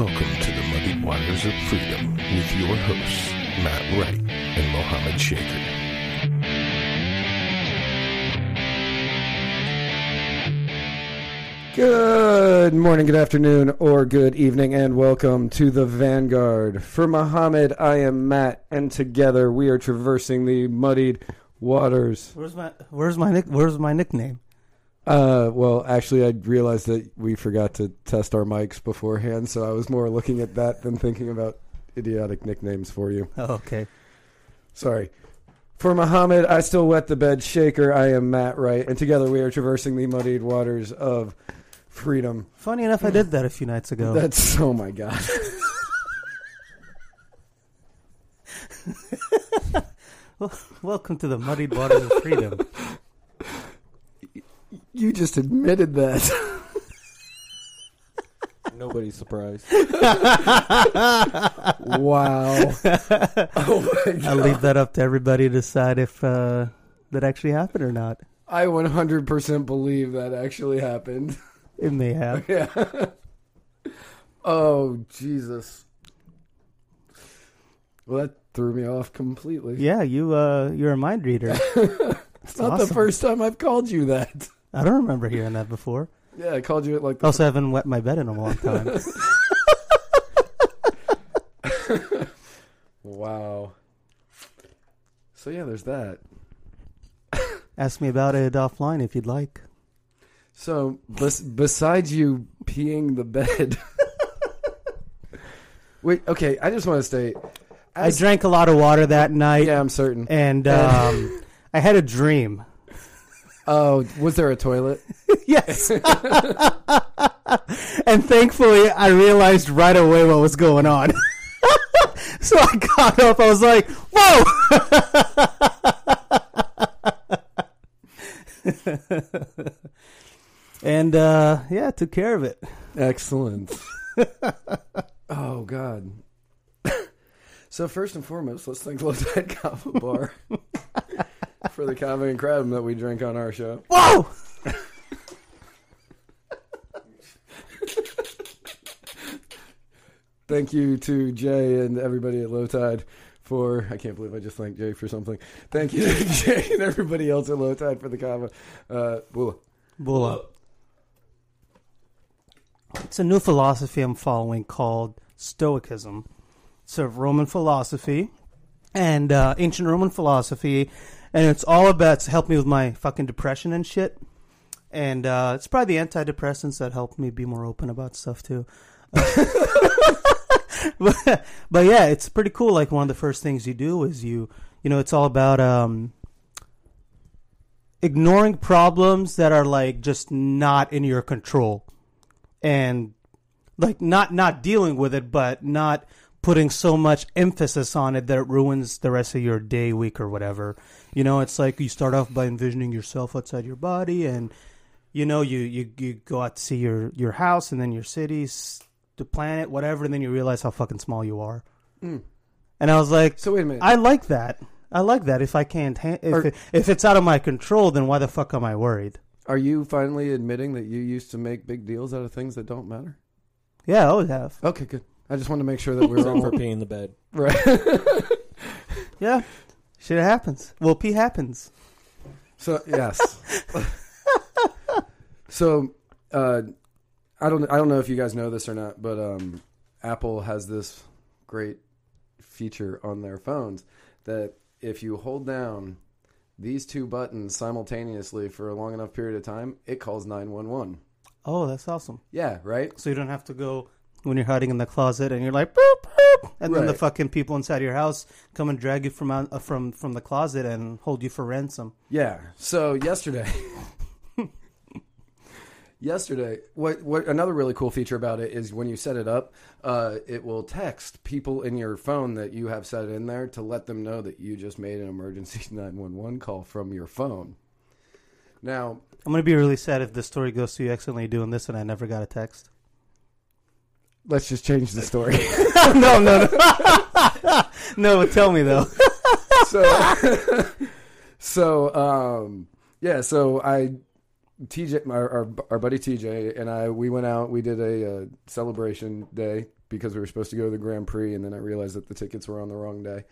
Welcome to the Muddy Waters of Freedom with your hosts, Matt Wright and Mohammed Shaker. Good morning, good afternoon, or good evening, and welcome to the Vanguard. For Muhammad, I am Matt, and together we are traversing the muddied waters. Where's my Where's my nick Where's my nickname? Uh, well, actually, I realized that we forgot to test our mics beforehand, so I was more looking at that than thinking about idiotic nicknames for you. Oh, okay. Sorry. For Muhammad, I still wet the bed shaker. I am Matt Wright, and together we are traversing the muddied waters of freedom. Funny enough, I did that a few nights ago. That's oh my god. Welcome to the muddied waters of freedom. You just admitted that. Nobody's surprised. wow. Oh my god. I'll leave that up to everybody to decide if uh, that actually happened or not. I 100% believe that actually happened. It may have. Yeah. oh, Jesus. Well, that threw me off completely. Yeah, you uh, you're a mind reader. it's not the first time I've called you that. I don't remember hearing that before. Yeah, I called you it like I the also haven't wet my bed in a long time. Wow. So yeah, there's that. Ask me about it offline if you'd like. So, bes- besides you peeing the bed, wait. Okay, I just want to state. I drank a lot of water that night, Yeah, I'm certain. and um, I had a dream. Oh, was there a toilet? yes. and thankfully, I realized right away what was going on. so I got up. I was like, "Whoa!" and uh, yeah, took care of it. Excellent. oh God. so first and foremost, let's thank Tide Kava Bar for the kava and crab that we drink on our show. Whoa! Thank you to Jay and everybody at Low Tide for. I can't believe I just thanked Jay for something. Thank you to Jay and everybody else at Low Tide for the kava. Uh, bula. Bull up. It's a new philosophy I'm following called Stoicism. It's a Roman philosophy and uh, ancient Roman philosophy, and it's all about it's helped me with my fucking depression and shit. And uh, it's probably the antidepressants that helped me be more open about stuff too. but, but yeah, it's pretty cool. Like one of the first things you do is you, you know, it's all about um, ignoring problems that are like just not in your control and like not not dealing with it but not putting so much emphasis on it that it ruins the rest of your day week or whatever you know it's like you start off by envisioning yourself outside your body and you know you you, you go out to see your your house and then your cities the planet whatever and then you realize how fucking small you are Mm. and i was like So wait a minute. I like that. I like that. If I can't, ha- if Or- it, if it's out of my control, then why the fuck am I worried? Are you finally admitting that you used to make big deals out of things that don't matter? Yeah, I always have. Okay, good. I just wanted to make sure that we were Except for all peeing the bed. right. Yeah, shit happens. Well, pee happens. So yes. so uh, I don't I don't know if you guys know this or not, but um, Apple has this great feature on their phones that if you hold down these two buttons simultaneously for a long enough period of time, it calls nine one one. Oh, that's awesome. Yeah, right. So you don't have to go when you're hiding in the closet and you're like, boop, boop, and then the fucking people inside your house come and drag you from out, uh, from from the closet and hold you for ransom. Yeah. So yesterday, yesterday, what what another really cool feature about it is when you set it up, uh, it will text people in your phone that you have set in there to let them know that you just made an emergency nine one one call from your phone. Now, I'm gonna be really sad if the story goes to you accidentally doing this and I never got a text. Let's just change the story. no, no, no, no. But tell me though. so, so um, yeah. So I TJ, our, our our buddy TJ and I, we went out. We did a uh, celebration day because we were supposed to go to the Grand Prix, and then I realized that the tickets were on the wrong day.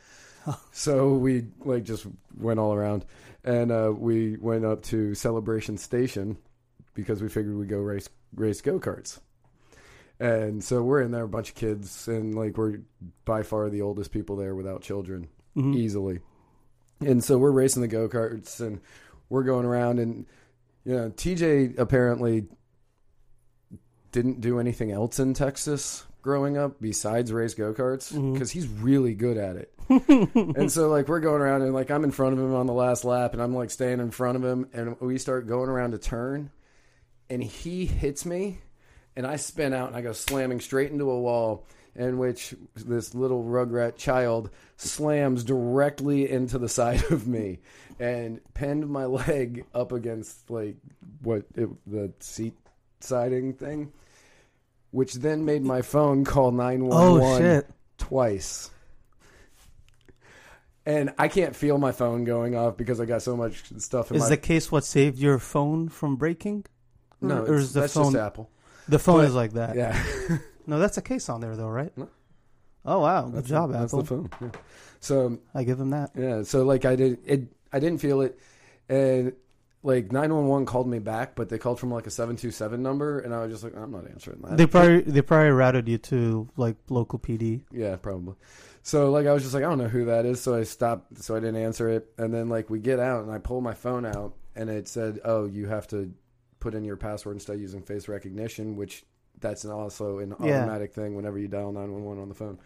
so we like just went all around, and uh, we went up to Celebration Station because we figured we'd go race race go karts. And so we're in there, a bunch of kids, and like we're by far the oldest people there without children, Mhm. easily. And so we're racing the go karts, and we're going around, and you know, TJ apparently didn't do anything else in Texas growing up besides race go karts because he's really good at it. and so like we're going around and like I'm in front of him on the last lap and I'm like staying in front of him and we start going around a turn and he hits me and I spin out and I go slamming straight into a wall in which this little rugrat child slams directly into the side of me and pinned my leg up against like what it, the seat siding thing which then made my phone call 911 Oh twice. And I can't feel my phone going off because I got so much stuff in Is my the case what saved your phone from breaking? no, or is the that's phone just Apple. The phone is like that? Yeah, No, that's a case on there though, right? No. Oh wow, good That's job, the, That's the phone. Yeah. So I give him that. yeah, so like I did it. I didn't feel it, and like nine one one called me back, but they called from like a seven two seven number, and I was just like, I'm not answering that. They probably they probably routed you to like local PD. Yeah, probably. So like I was just like I don't know who that is, so I stopped, so I didn't answer it, and then like we get out and I pull my phone out and it said, "Oh, you have to put in your password instead of using face recognition," which that's also an Yeah. automatic thing whenever you dial nine one one on the phone,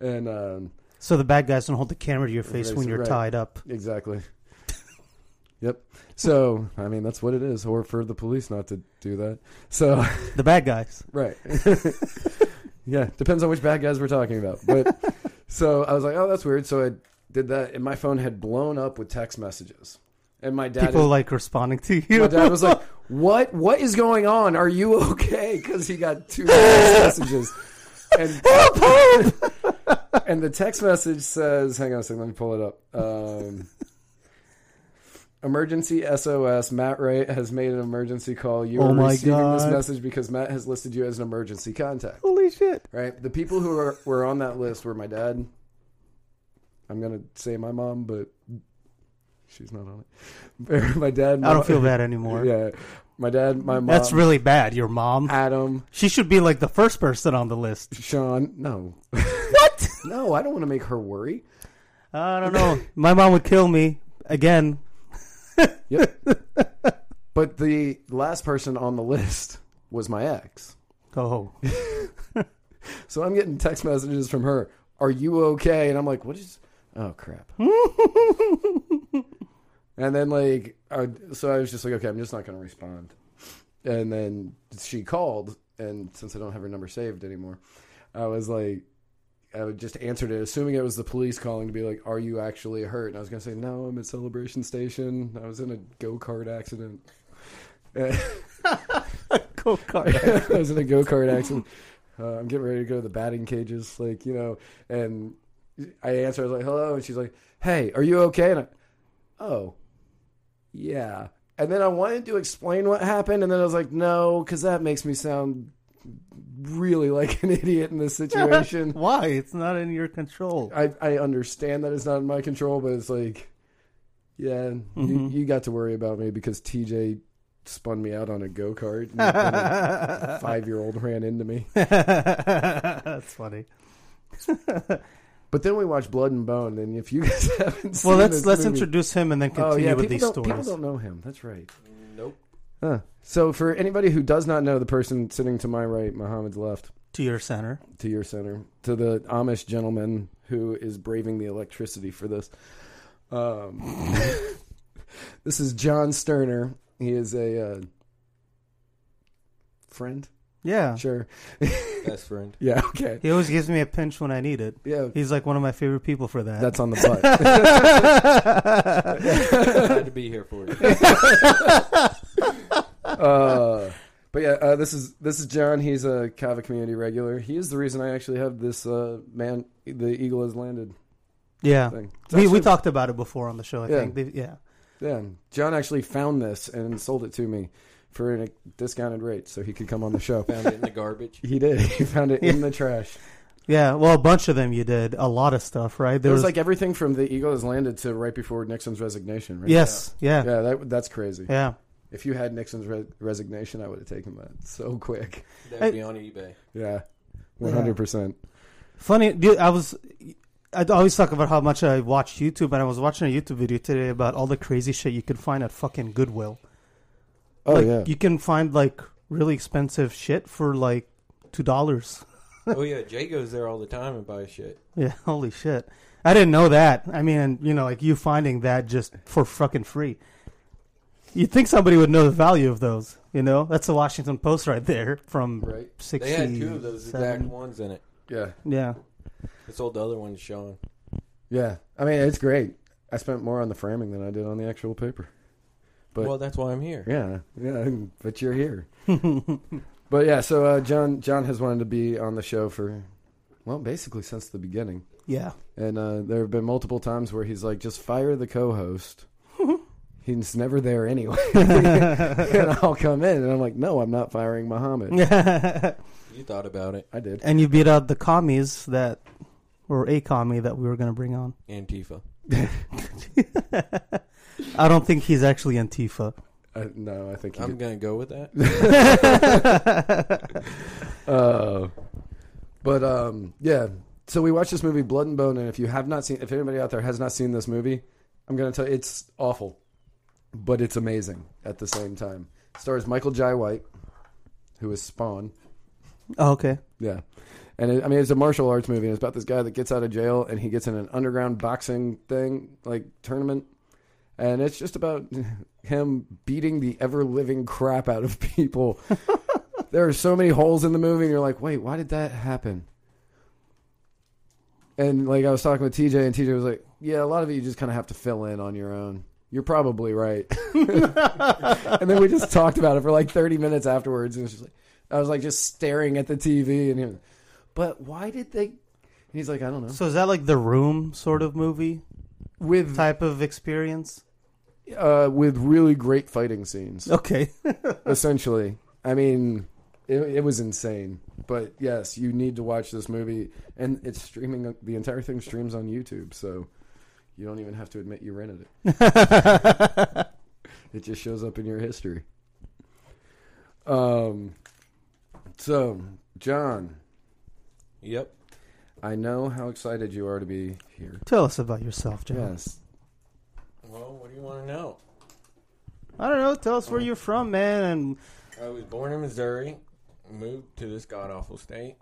and um, So the bad guys don't hold the camera to your face Right, when you're right. tied up. exactly. yep. So I mean that's what it is, or for the police not to do that. So The bad guys. Right. yeah, depends on which bad guys we're talking about. But so I was like, oh, that's weird. So I did that, and my phone had blown up with text messages. And my dad, People like responding to you. my dad was like, "What? What is going on? Are you okay?" Because he got two text messages. And, help! and the text message says, "Hang on a second, let me pull it up." Um, emergency SOS. Matt Wright has made an emergency call. You Oh are receiving this message because Matt has listed you as an emergency contact. Holy shit! Right? The people who are, were on that list were my dad. I'm gonna say my mom, but she's not on it. my dad. My I don't feel bad anymore. Yeah, my dad, my mom. That's really bad. Your mom. Adam, She should be like the first person on the list. Sean. No, What? no, I don't want to make her worry. I don't know. My mom would kill me again. Yep. but the last person on the list was my ex. Oh, So I'm getting text messages from her. Are you okay? And I'm like, what is? Oh crap. And then like, I, so I was just like, okay, I'm just not going to respond. And then she called, and since I don't have her number saved anymore, I was like, I would just answered it, assuming it was the police calling to be like, "Are you actually hurt?" And I was going to say, "No, I'm at Celebration Station. I was in a go kart accident." go kart. I was in a go kart accident. Uh, I'm getting ready to go to the batting cages, like you know. And I answered, I was like, "Hello," and she's like, "Hey, are you okay?" And I, oh, yeah. And then I wanted to explain what happened, and then I was like, "No," because that makes me sound really like an idiot in this situation. Why? It's not in your control. I I understand that it's not in my control, but it's like, yeah, you, Mhm. you got to worry about me because TJ spun me out on a go kart. And a five year old ran into me. That's funny. But then we watch Blood and Bone, and if you guys haven't seen Well, let's this let's movie- introduce him and then Oh continue yeah, with people these don't, people don't know him. That's right. Nope. Huh. So for anybody who does not know the person sitting to my right, Muhammad's left, To your center. to your center, to the Amish gentleman who is braving the electricity for this. Um, this is John Sterner. He is a uh, friend. Yeah. Sure. Best friend. Yeah. Okay. He always gives me a pinch when I need it. Yeah. He's like one of my favorite people for that. That's on the butt. Glad to be here for you. uh, but yeah, uh, this is this is John. He's a Kava community regular. He is the reason I actually have this uh, man. The eagle has landed yeah. thing. It's We, we actually- talked about it before on the show, I Yeah. think. They- yeah. Yeah, John actually found this and sold it to me for a discounted rate, so he could come on the show. Found it in the garbage. he did. He found it in the trash. Yeah, well, a bunch of them you did. A lot of stuff, right? There was like everything from the Eagle has landed to right before Nixon's resignation. Right? yes, yeah, Yeah, that, that's crazy. yeah. If you had Nixon's re- resignation, I would have taken that so quick. That'd be on eBay. Yeah, one hundred percent. Funny, dude, I was. I always talk about how much I watch YouTube, and I was watching a YouTube video today about all the crazy shit you can find at fucking Goodwill. Oh like, yeah, you can find like really expensive shit for like two dollars. oh yeah, Jay goes there all the time and buys shit. Yeah, holy shit! I didn't know that. I mean, you know, like you finding that just for fucking free. You'd think somebody would know the value of those. You know, that's the Washington Post right there from right. sixty. They had two of those exact ones in it. Yeah, Yeah, I sold the other one to Sean. yeah. I mean, it's great. I spent more on the framing than I did on the actual paper. But- well, that's why I'm here. Yeah, yeah. But you're here. but yeah, so uh, John John has wanted to be on the show for, well, basically since the beginning. yeah. And uh, there have been multiple times where he's like, just fire the co-host. he's never there anyway, and I'll come in, and I'm like, no, I'm not firing Muhammad. You thought about it. I did. and you beat out the commies that, or a commie that we were going to bring on. Antifa. I don't think he's actually Antifa. Uh, no, I think he. I'm gonna go with that. Uh, but um, yeah. So we watched this movie, Blood and Bone, and if you have not seen, if anybody out there has not seen this movie, I'm gonna tell you, it's awful, but it's amazing at the same time. stars Michael Jai White, who is Spawn. Oh, okay. Yeah. And it, I mean, it's a martial arts movie. And it's about this guy that gets out of jail and he gets in an underground boxing thing, like tournament. And it's just about him beating the ever living crap out of people. there are so many holes in the movie, and you're like, wait, why did that happen? And like I was talking with TJ, and TJ was like, "Yeah, a lot of it you just kind of have to fill in on your own. You're probably right." and then we just talked about it for like 30 minutes afterwards, and it was just like, I was like just staring at the TV, and he was, but why did they? And he's like, I don't know. So is that like the Room sort of movie With type of experience? Uh, with really great fighting scenes, Okay. essentially. I mean, it, it was insane. But yes, you need to watch this movie, and it's streaming. The entire thing streams on YouTube, so you don't even have to admit you rented it. It just shows up in your history. Um. So, John, Yep. I know how excited you are to be here. Tell us about yourself, John. Yes. Well, what do you want to know? I don't know. Tell us where you're from, man. And I was born in Missouri, moved to this god awful state,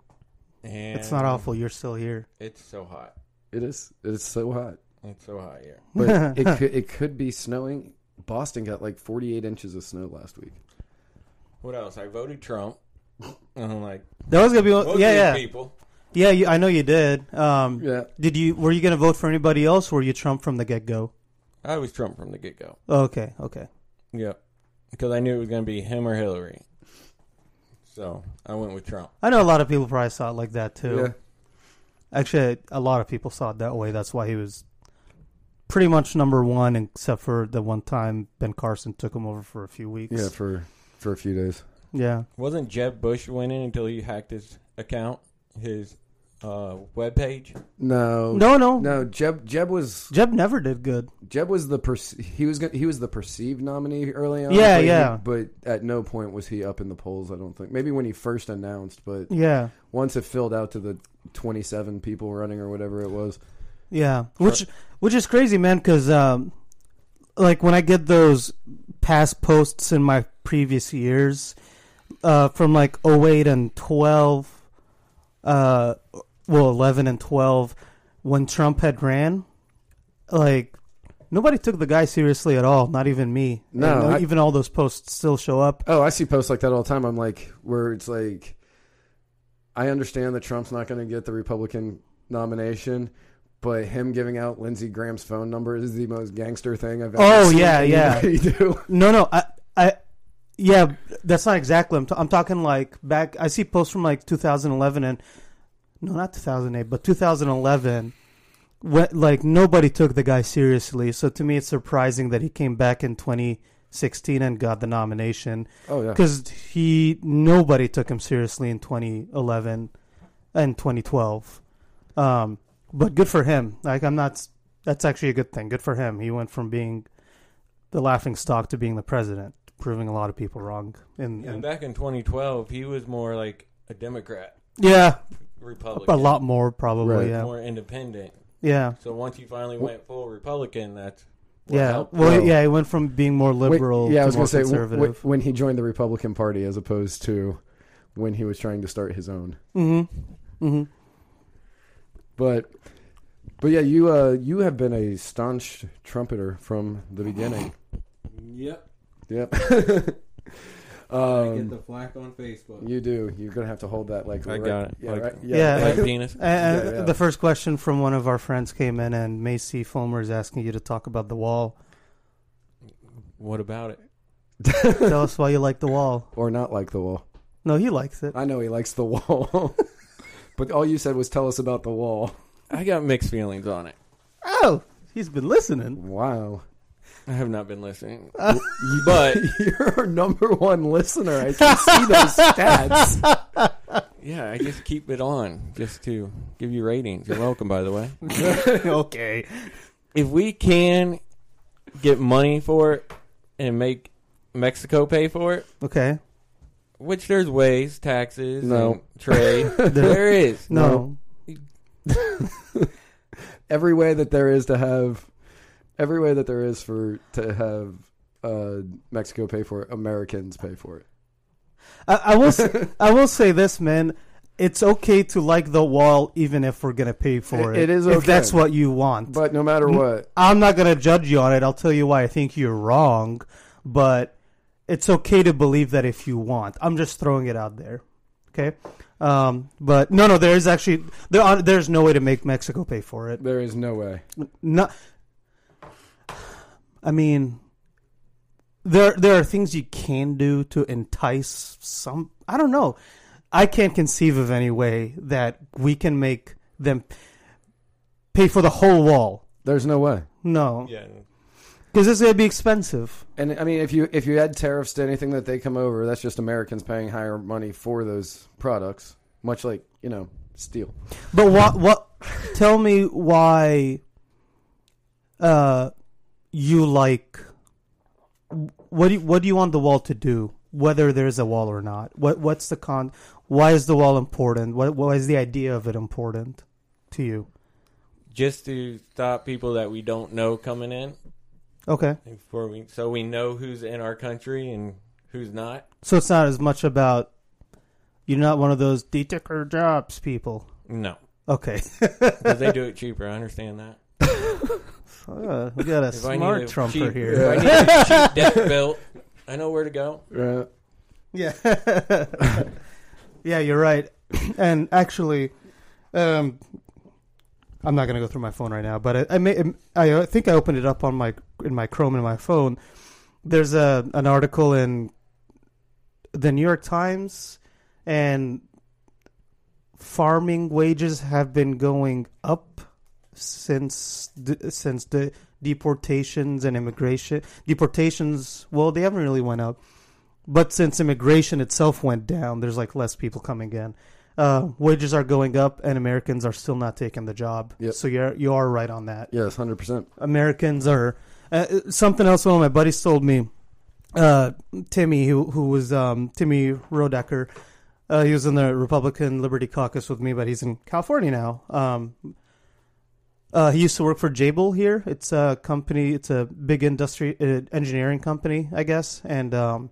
and it's not awful. You're still here. It's so hot. It is. It's so hot. It's so hot here. But it could it could be snowing. Boston got like 48 inches of snow last week. What else? I voted Trump. And I'm like, That was gonna be. most of Yeah, yeah, people. yeah. You, I know you did. Um, Yeah. Did you? Were you gonna vote for anybody else? or Were you Trump from the get go? I was Trump from the get go. Okay. Okay. Yep. Because I knew it was going to be him or Hillary. So I went with Trump. I know a lot of people probably saw it like that too. Yeah. Actually, a lot of people saw it that way. That's why he was pretty much number one, except for the one time Ben Carson took him over for a few weeks. Yeah, for for a few days. Yeah. Wasn't Jeb Bush winning until he hacked his account, his uh, web page? No. No, no, No, Jeb Jeb was Jeb never did good. Jeb was the perce- he was gonna, he was the perceived nominee early on. Yeah, but he- yeah. but at no point was he up in the polls. I don't think. Maybe when he first announced, but Yeah. once it filled out to the 27 people running or whatever it was. Yeah, which which is crazy, man. Because um, like when I get those past posts in my previous years, uh, from like 08 and 12, uh, well, 11 and 12, when Trump had ran, like nobody took the guy seriously at all. Not even me. No, I- even all those posts still show up. Oh, I see posts like that all the time. I'm like, where it's like, I understand that Trump's not going to get the Republican nomination, but him giving out Lindsey Graham's phone number is the most gangster thing I've ever Oh, seen yeah, yeah. do. No, no, I, I, yeah, that's not exactly. I'm, t- I'm talking like back. I see posts from like 2011 and no, not 2008, but 2011, wh- like nobody took the guy seriously. So to me, it's surprising that he came back in 2016 and got the nomination Oh yeah. because he nobody took him seriously in 2011 and 2012. Um, but good for him. Like I'm not. That's actually a good thing. Good for him. He went from being the laughing stock to being the president, proving a lot of people wrong. In, And in back in 2012, he was more like a Democrat, yeah, Republican, a lot more probably. Right. Yeah, more independent. yeah, So once you finally went full Republican, that's yeah. Well, Well- yeah, he went from being more Wait, liberal yeah, I was more gonna say w- conservative. w- when he joined the Republican Party as opposed to when he was trying to start his own. mm-hmm. Mm-hmm. But but yeah, you uh you have been a staunch trumpeter from the beginning. Yep. Yep. I um, get um, the flack on Facebook. you do. You're gonna have to hold that like I right, got it. Yeah, Like- right. Yeah. Uh, like penis. And Yeah, uh, yeah. the first question from one of our friends came in, and Macy Fulmer is asking you to talk about the wall. What about it? Tell us why you like the wall. or not like the wall. No, he likes it. I know he likes the wall. but all you said was tell us about the wall. I got mixed feelings on it. Oh, he's been listening. Wow. I have not been listening, You- uh, but You're our number one listener. I can see those stats. yeah, I just keep it on just to give you ratings. You're welcome, by the way. okay. If we can get money for it and make Mexico pay for it, Okay. which there's ways, taxes, No. and trade. there is. No. Every way that there is to have, every way that there is for to have uh, Mexico pay for it, Americans pay for it. I, I will. s- I will say this, man. It's okay to like the wall, even if we're gonna pay for It- it. it is if okay. that's what you want. But no matter what, I'm not gonna judge you on it. I'll tell you why I think you're wrong, but it's okay to believe that if you want. I'm just throwing it out there. Okay. Um, but no, no, there is actually there. Are, there's no way to make Mexico pay for it. there is no way. No, I mean, there there are things you can do to entice some. I don't know. I can't conceive of any way that we can make them pay for the whole wall. There's no way. No, Yeah. because it's gonna be expensive. And I mean, if you if you add tariffs to anything that they come over, that's just Americans paying higher money for those products, much like you know steel. But what? What? Tell me why. Uh, you like. What do you, What do you want the wall to do? Whether there's a wall or not. What What's the con? Why is the wall important? What Why is the idea of it important to you? Just to stop people that we don't know coming in, Okay, before we, so we know who's in our country and who's not. so it's not as much about. You're not one of those they jobs people. No, Okay, because they do it cheaper. I understand that. Uh, we got a If I smart need a trumper cheap, here. If I need a cheap deck built, I know where to go. Yeah. yeah, you're right. And actually, um, I'm not gonna go through my phone right now, but I, I may, I uh, think I opened it up on my in my Chrome in my phone. There's a an article in the New York Times, and farming wages have been going up since the, since the deportations and immigration deportations. Well, they haven't really went up but since immigration itself went down, there's like less people coming in. Uh, wages are going up, and Americans are still not taking the job. Yep. So you're you are right on that. yes, hundred percent. Americans are uh, something else. One of my buddies told me, uh, Timmy, who who was um, Timmy Rodecker. Uh, he was in the Republican Liberty Caucus with me, but he's in California now. Um, uh, he used to work for Jabil here. It's a company. It's a big industry uh, engineering company, I guess. And um,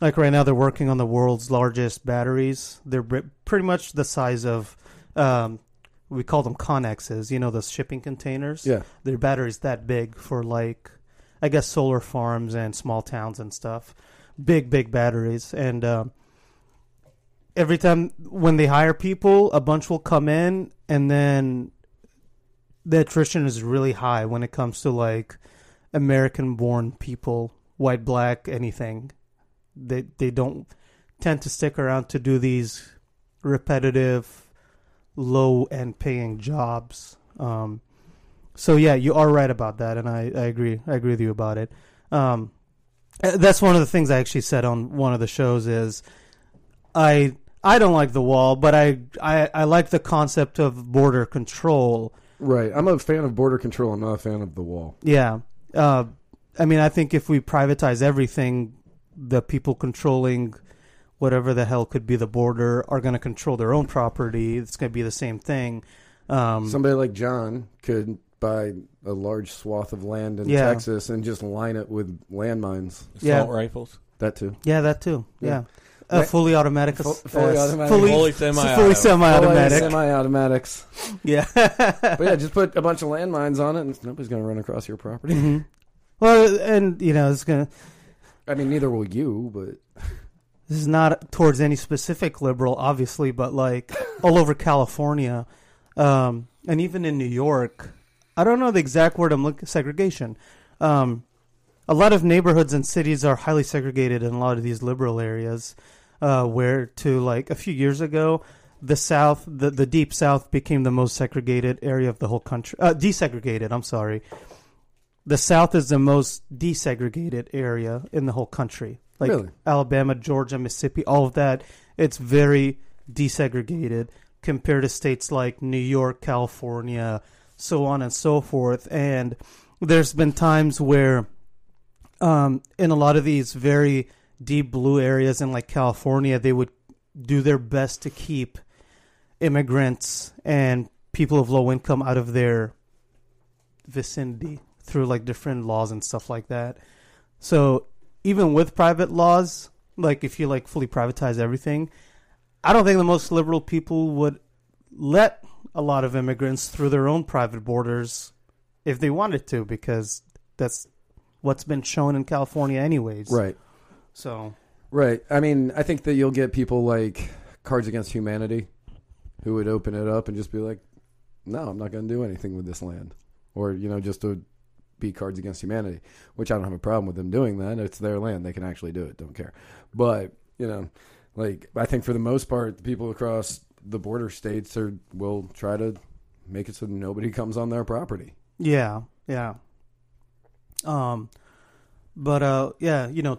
like right now, they're working on the world's largest batteries. They're pretty much the size of um, we call them conexes. You know, those shipping containers Yeah, their batteries that big for like I guess solar farms and small towns and stuff. Big big batteries and um, every time when they hire people, a bunch will come in and then the attrition is really high when it comes to like American born people, white, black, anything. They they don't tend to stick around to do these repetitive low end paying jobs. Um so yeah, you are right about that, and I, I agree. I agree with you about it. Um, that's one of the things I actually said on one of the shows is I I don't like the wall, but I I, I like the concept of border control. Right. I'm a fan of border control. I'm not a fan of the wall. Yeah. Uh, I mean, I think if we privatize everything, the people controlling whatever the hell could be the border are going to control their own property. It's going to be the same thing. Um, Somebody like John could buy a large swath of land in Yeah. Texas and just line it with landmines. Yeah. Assault rifles. That too. yeah, that too. Yeah. Yeah. A fully automatic. Fu- fully ass- automatic. Fully, Fully semi-auto. fully semi-automatic. Semi-automatics. yeah. But yeah, just put a bunch of landmines on it, and nobody's going to run across your property. Mhm. Well, and you know, it's gonna. I mean, neither will you, but This is not towards any specific liberal, obviously, but like all over California, um, and even in New York. I don't know the exact word I'm looking. Segregation. Um, a lot of neighborhoods and cities are highly segregated in a lot of these liberal areas. Uh, where to like a few years ago, the South, the the deep South, became the most segregated area of the whole country. Uh, desegregated. I'm sorry. The South is the most desegregated area in the whole country. Like Really? Alabama, Georgia, Mississippi, all of that. It's very desegregated compared to states like New York, California, so on and so forth. And there's been times where, um, in a lot of these very deep blue areas in like California, they would do their best to keep immigrants and people of low income out of their vicinity through like different laws and stuff like that. So even with private laws, like if you like fully privatize everything, I don't think the most liberal people would let a lot of immigrants through their own private borders if they wanted to, because that's what's been shown in California, anyways. right, So right. I mean, I think that you'll get people like Cards Against Humanity, who would open it up and just be like, "No, I'm not going to do anything with this land," or you know, just to be Cards Against Humanity, which I don't have a problem with them doing that. It's their land; they can actually do it. Don't care. But you know, like I think for the most part, the people across the border states are will try to make it so nobody comes on their property. yeah, yeah. Um, but uh, yeah, you know,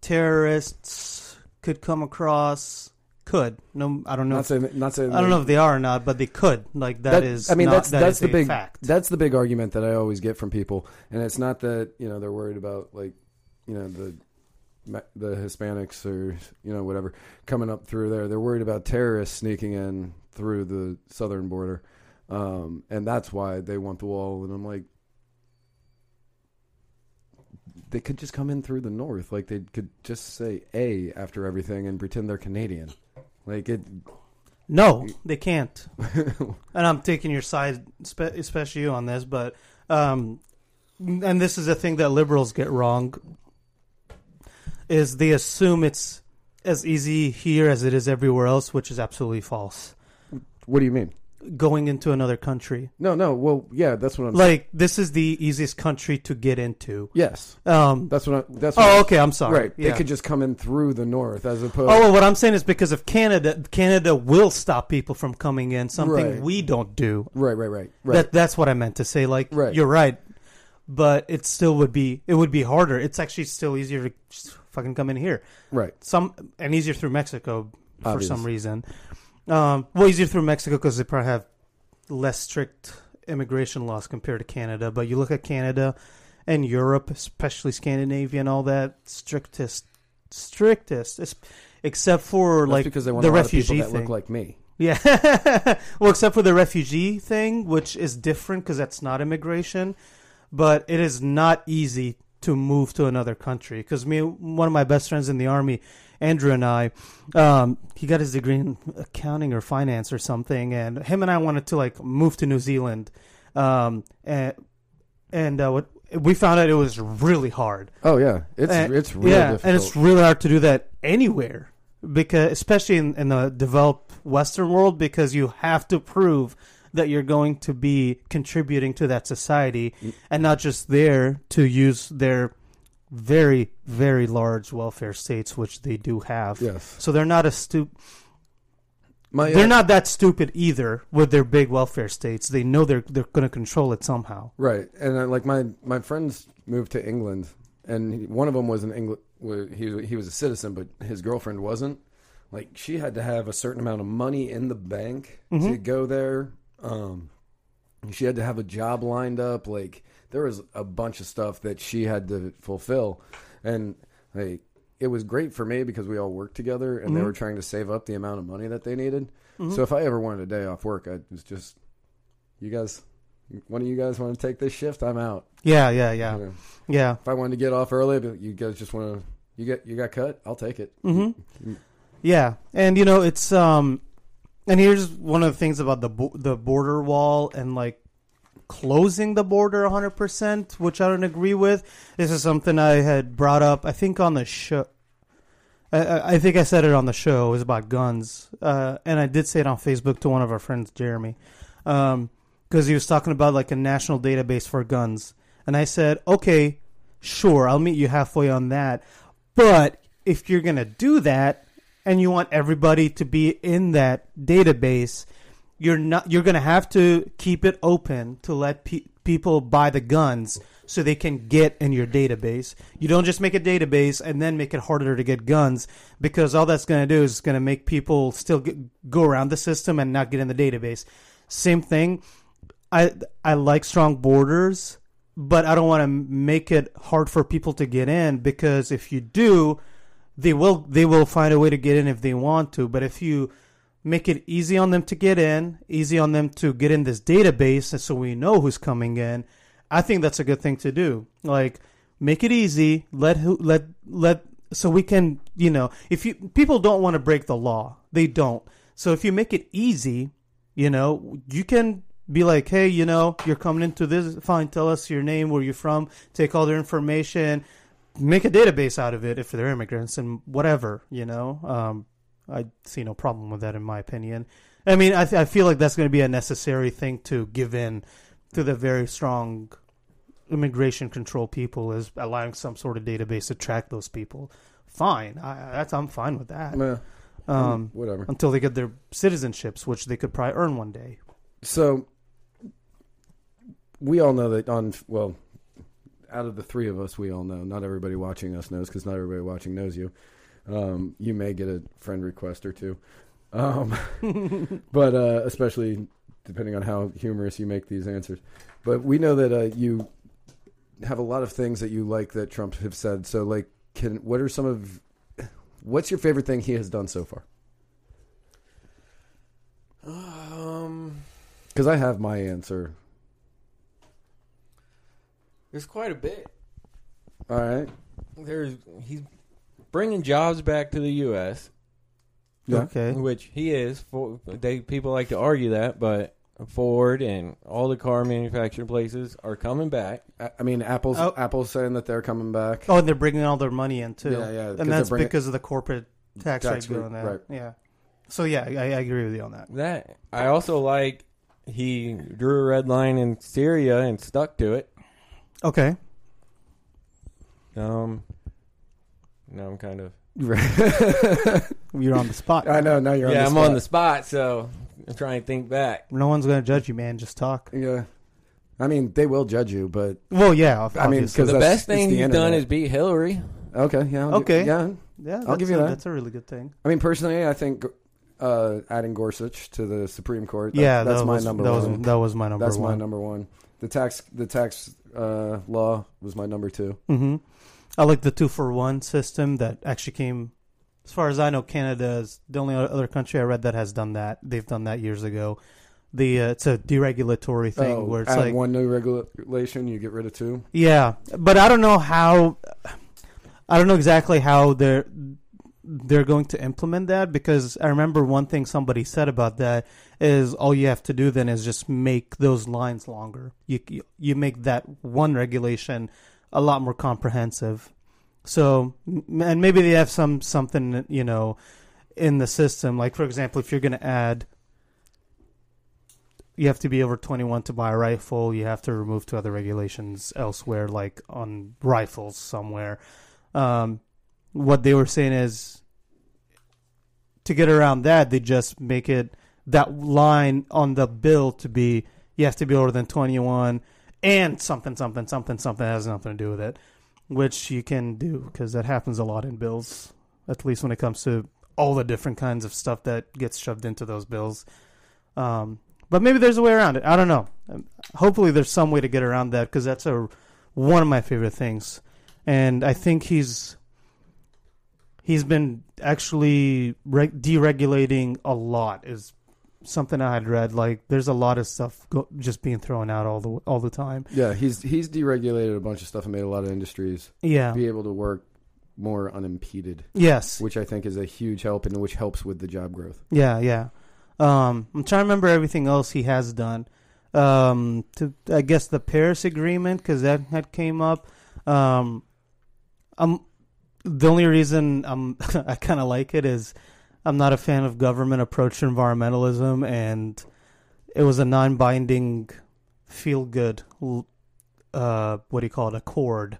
terrorists could come across. Could no, I don't know. Not if- saying, not saying. I don't know if they are or not, but they could. Like that That- is. I mean, not- that's that that's the big fact. that's the big argument that I always get from people, and it's not that you know they're worried about like you know the the Hispanics or you know whatever coming up through there. They're worried about terrorists sneaking in through the southern border, um, and that's why they want the wall. And I'm like, they could just come in through the north, like they could just say A after everything and pretend they're Canadian. Like it, No, they can't. and I'm taking your side, especially you on this, but um, and this is a thing that liberals get wrong is they assume it's as easy here as it is everywhere else, which is absolutely false. what do you mean? Going into another country, No, no. Well, yeah, that's what I'm. like this is the easiest country to get into. yes, Um, that's what. I, that's what oh, okay, I'm sorry. Right. Yeah. They could just come in through the north as opposed. Oh, well, what I'm saying is because of Canada, Canada will stop people from coming in. Something Right. we don't do. right, right, right, right. That that's what I meant to say. Like Right. you're right, but it still would be it would be harder. It's actually still easier to just fucking come in here. right. Some and easier through Mexico for Obvious. some reason. Um, well, easier through Mexico because they probably have less strict immigration laws compared to Canada. But you look at Canada and Europe, especially Scandinavia and all that, strictest, strictest, except for That's like because they want the a lot of people refugee that look like me. Yeah. well, except for the refugee thing, which is different because that's not immigration, but it is not easy to move to another country. Because me, one of my best friends in the army, Andrew and I, um, he got his degree in accounting or finance or something, and him and I wanted to like move to New Zealand, um, and and uh, what we found out it was really hard. Oh yeah, it's And- it's real yeah, difficult. and it's really hard to do that anywhere because, especially in, in the developed Western world, because you have to prove that you're going to be contributing to that society, Mm. and not just there to use their very very large welfare states, which they do have. yes. So they're not a stu- My, uh, they're not that stupid either with their big welfare states. They know they're they're going to control it somehow. Right, and uh, like my my friends moved to England, and one of them was an England. He he was a citizen, but his girlfriend wasn't. Like she had to have a certain amount of money in the bank to Mhm. go there. Um, she had to have a job lined up. Like there was a bunch of stuff that she had to fulfill, and like it was great for me because we all worked together, and they Mhm. were trying to save up the amount of money that they needed. Mhm. So if I ever wanted a day off work, I was just, you guys, one of you guys want to take this shift? I'm out. Yeah, yeah, yeah, You know, yeah. if I wanted to get off early, but you guys just want to, you get you got cut, I'll take it. hmm Yeah, and you know it's um, and here's one of the things about the bo- the border wall and like closing the border 100 percent, which I don't agree with. This is something I had brought up. I think on the show. I- I, think I said it on the show. It was about guns, uh, and I did say it on Facebook to one of our friends, Jeremy, because he was talking about like a national database for guns, and I said, okay, sure, I'll meet you halfway on that, but if you're gonna do that and you want everybody to be in that database, you're not. You're gonna have to keep it open to let pe- people buy the guns so they can get in your database. You don't just make a database and then make it harder to get guns because all that's gonna do is gonna make people still get, go around the system and not get in the database. Same thing. I I like strong borders, but I don't want to make it hard for people to get in because if you do, they will they will find a way to get in if they want to. But if you make it easy on them to get in, easy on them to get in this database, so we know who's coming in, I think that's a good thing to do. Like make it easy, let who let let so we can you know if you people don't want to break the law, they don't. So if you make it easy, you know you can be like, hey, you know, you're coming into this. Fine, tell us your name, where you're from, take all their information, make a database out of it if they're immigrants and whatever. You know, um, I see no problem with that in my opinion. I mean, I, th- I feel like that's going to be a necessary thing to give in to the very strong immigration control people is allowing some sort of database to track those people. Fine, I, that's I'm fine with that. Meh, Um, whatever. until they get their citizenships, which they could probably earn one day. So we all know that on well, out of the three of us, we all know. Not everybody watching us knows because not everybody watching knows you. Um, you may get a friend request or two, um, but uh, especially depending on how humorous you make these answers. But we know that uh, you have a lot of things that you like that Trump have said. So, like, can what are some of what's your favorite thing he has done so far? Um, Because I have my answer. There's quite a bit. All right. There's he's bringing jobs back to the U.S. Yeah. Okay. which he is. For they people like to argue that, but Ford and all the car manufacturing places are coming back. I I mean, Apple's Oh. Apple's saying that they're coming back. Oh, and they're bringing all their money in too. Yeah, yeah, 'cause and they're that's bringing- because of the corporate tax, Tax rate rate, going that. right. Yeah. So yeah, I, I agree with you on that. That I also like. He drew a red line in Syria and stuck to it. Okay. Um, now I'm kind of You're on the spot. I know. Now you're on the spot. yeah. on I'm the on the spot. spot, so I'm trying to think back. No one's gonna judge you, man. Just talk. Yeah. I mean, they will judge you, but Well, yeah. I mean, obviously. 'cause the that's- best thing it's the he's done internet. is beat Hillary. okay, yeah, I'll Okay. gi- yeah. yeah, I'll that's give you a, that. That's a really good thing. I mean, personally, I think uh, adding Gorsuch to the Supreme Court. that- yeah, that's that my was, number that one. Was, that was my number that's one. my number one. The tax, the tax uh, law was my number two. hmm I like the two for one system that actually came. As far as I know, Canada is the only other country I read that has done that. They've done that years ago. The uh, it's a deregulatory thing oh, where it's like one new regulation, you get rid of two. Yeah, but I don't know how. I don't know exactly how they're they're going to implement that because I remember one thing somebody said about that is all you have to do then is just make those lines longer. You you, make that one regulation a lot more comprehensive. So and maybe they have some something you know in the system like for example if you're going to add you have to be over 21 to buy a rifle. You have to remove two other regulations elsewhere, like on rifles somewhere. Um, what they were saying is to get around that, they just make it that line on the bill to be have to be older than 21 and something, something, something, something has nothing to do with it, which you can do because that happens a lot in bills, at least when it comes to all the different kinds of stuff that gets shoved into those bills. Um, but maybe there's a way around it. I don't know. Um, Hopefully, there's some way to get around that because that's a one of my favorite things, and I think he's he's been actually re- deregulating a lot. Is something I had read. Like, there's a lot of stuff go- just being thrown out all the all the time. Yeah, he's he's deregulated a bunch of stuff and made a lot of industries Yeah. be able to work more unimpeded, Yes. which I think is a huge help and which helps with the job growth. Yeah, yeah. Um, I'm trying to remember everything else he has done. Um, to I guess the Paris Agreement because that had came up. Um, um, the only reason I'm I kind of like it is I'm not a fan of government approach to environmentalism, and it was a non-binding, feel-good, uh, what do you call it, accord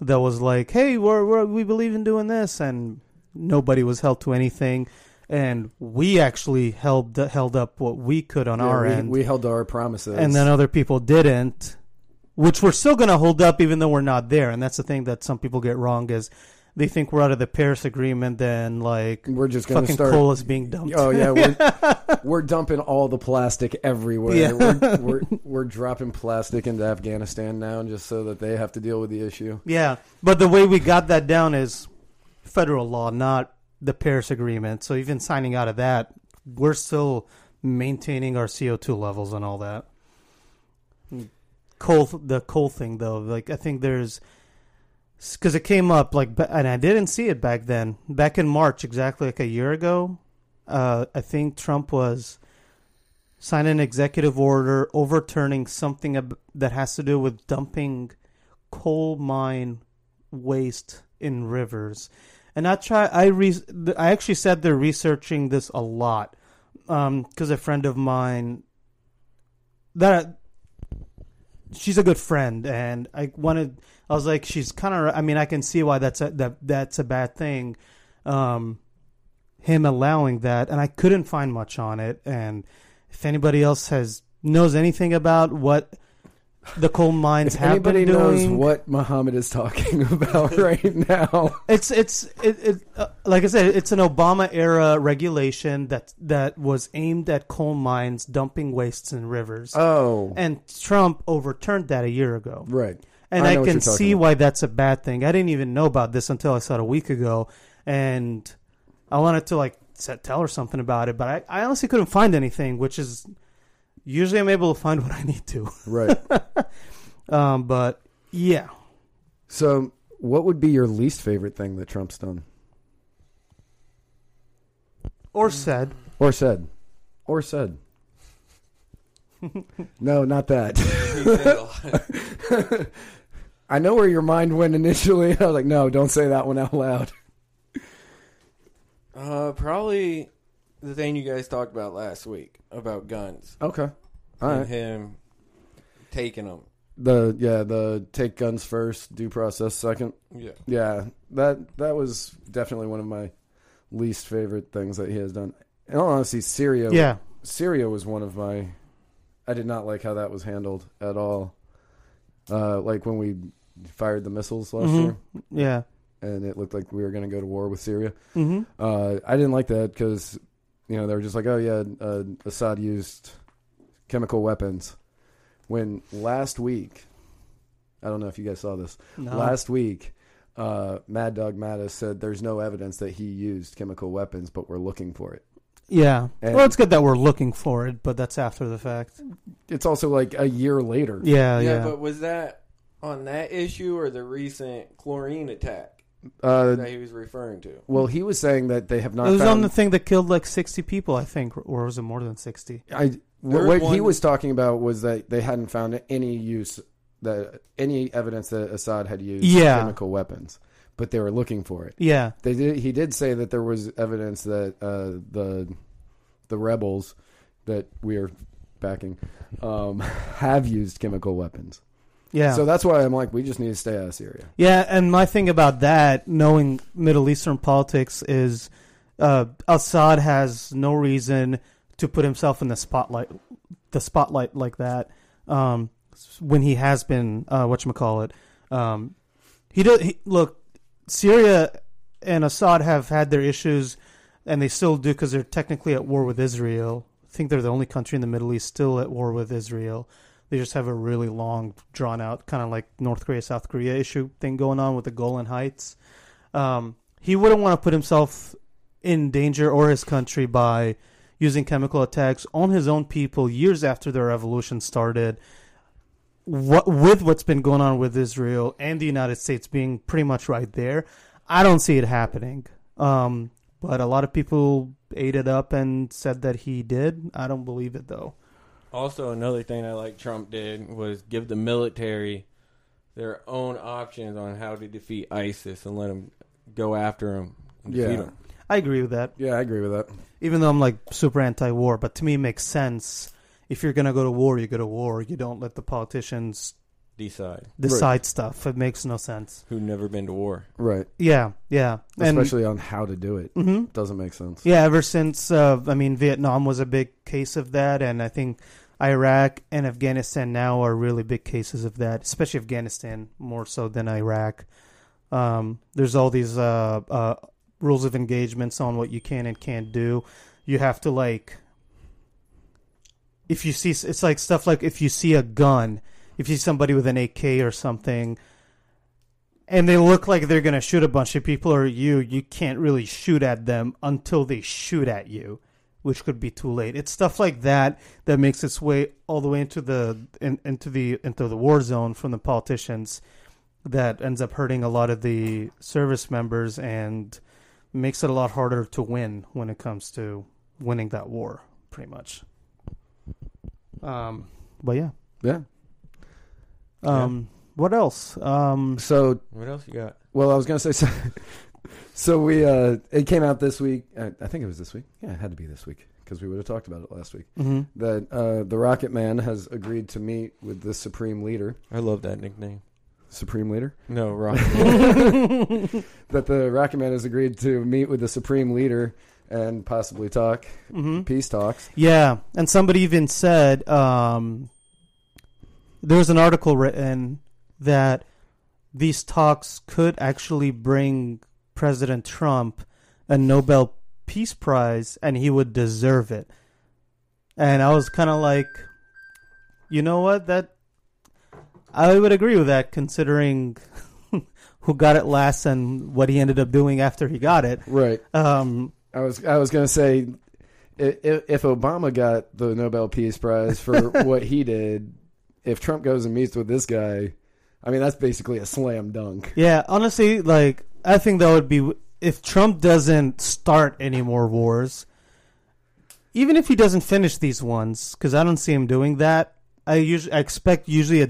that was like, hey, we're, we're we believe in doing this, and nobody was held to anything and we actually held held up what we could on Yeah, our we, end, we held to our promises, and then other people didn't, which we're still going to hold up even though we're not there. And that's the thing that some people get wrong is they think we're out of the Paris Agreement, then like we're just going to fucking start. coal is being dumped. Oh yeah, we're, we're dumping all the plastic everywhere. Yeah. We're, we're we're dropping plastic into Afghanistan now, just so that they have to deal with the issue. Yeah, but the way we got that down is federal law, not the Paris Agreement. So even signing out of that, we're still maintaining our CO two levels and all that. Hmm. Coal, the coal thing though, like I think there's because it came up like, and I didn't see it back then. Back in March, exactly like a year ago, uh, I think Trump was signing an executive order overturning something that has to do with dumping coal mine waste in rivers. And I try. I re, I actually said they're researching this a lot because a friend of mine that she's a good friend, and I wanted. I was like, she's kind of. I mean, I can see why that's a, that that's a bad thing. Um, him allowing that, and I couldn't find much on it. And if anybody else has knows anything about what the coal mines If have anybody been knows what Muhammad is talking about right now, it's it's it, it uh, like I said, it's an Obama era regulation that that was aimed at coal mines dumping wastes in rivers, oh, and Trump overturned that a year ago. right. And I I, can see about. why that's a bad thing. I didn't even know about this until I saw it a week ago, and I wanted to like set, tell her something about it, but I, I honestly couldn't find anything. Which is usually I'm able to find what I need to. Right. Um, but yeah, so, what would be your least favorite thing that Trump's done or said. or said, or said? no, not that. I know where your mind went initially. I was like, no, don't say that one out loud. Uh, probably the thing you guys talked about last week about guns Okay. All and right. him taking them. The yeah, the take guns first, due process second. Yeah. Yeah, that that was definitely one of my least favorite things that he has done. In all honesty, Syria. Yeah, Syria was one of my. I did not like how that was handled at all. Uh, like when we fired the missiles last Mhm. year, yeah. and it looked like we were going to go to war with Syria. hmm Uh, I didn't like that because, you know, they were just like, oh yeah, uh, Assad used chemical weapons. When last week, I don't know if you guys saw this. No. Last week, uh, Mad Dog Mattis said there's no evidence that he used chemical weapons, but we're looking for it. Yeah. And- well, it's good that we're looking for it, but that's after the fact. It's also like a year later. Yeah, yeah, yeah. but was that on that issue or the recent chlorine attack Uh, that he was referring to? well, he was saying that they have not. it was found, on the thing that killed like 60 people, I think, or was it more than 60? I There what was he was talking about was that they hadn't found any use that any evidence that Assad had used Yeah. chemical weapons, but they were looking for it. Yeah. They did. He did say that there was evidence that uh, the the rebels that we are backing um, have used chemical weapons. Yeah. So that's why I'm like, we just need to stay out of Syria. yeah, and my thing about that, knowing Middle Eastern politics, is uh, Assad has no reason to put himself in the spotlight, the spotlight like that. Um, when he has been, uh, what call it, um, he does. He, look, Syria and Assad have had their issues, and they still do because they're technically at war with Israel. I think they're the only country in the Middle East still at war with Israel. They just have a really long, drawn out, kind of like North Korea, South Korea issue thing going on with the Golan Heights. Um, he wouldn't want to put himself in danger or his country by using chemical attacks on his own people years after the revolution started. What with what's been going on with Israel and the United States being pretty much right there, I don't see it happening. Um, but a lot of people ate it up and said that he did. I don't believe it though. Also, another thing I like Trump did was give the military their own options on how to defeat ISIS and let them go after them and defeat Yeah. them. I agree with that. Yeah, I agree with that. Even though I'm like super anti-war, but to me it makes sense. If you're gonna go to war, you go to war. You don't let the politicians Decide decide stuff. It makes no sense. who never been to war. Right. Yeah, yeah, and Especially on how to do it. Mhm. Doesn't make sense. yeah. Ever since uh, I mean, Vietnam was a big case of that, and I think Iraq and Afghanistan now are really big cases of that. Especially Afghanistan more so than Iraq. Um, there's all these uh, uh, rules of engagements on what you can and can't do. You have to like if you see it's like stuff like if you see a gun, if you see somebody with an AK or something, and they look like they're gonna shoot a bunch of people or you, you can't really shoot at them until they shoot at you, which could be too late. It's stuff like that that makes its way all the way into the in, into the into the war zone from the politicians that ends up hurting a lot of the service members and makes it a lot harder to win when it comes to winning that war, pretty much. Um, but yeah. Yeah. Um, what else? Um, So, What else you got? well, I was gonna say so. so we uh, it came out this week. I, I think it was this week. Yeah, it had to be this week because we would have talked about it last week. mhm. That uh, the Rocket Man has agreed to meet with the Supreme Leader. I love that nickname. Supreme Leader. No, Rock. That the Rocket Man has agreed to meet with the Supreme Leader and possibly talk Mhm. peace talks. Yeah, and somebody even said um, there was an article written that these talks could actually bring President Trump a Nobel Peace Prize, and he would deserve it. And I was kind of like, you know what? That I would agree with that, considering who got it last and what he ended up doing after he got it. Right. Um, I was I was gonna say, i- i- if Obama got the Nobel Peace Prize for what he did, if Trump goes and meets with this guy, I mean that's basically a slam dunk. Yeah, honestly, like I think that would be if Trump doesn't start any more wars, even if he doesn't finish these ones, because I don't see him doing that. I usually I expect usually a,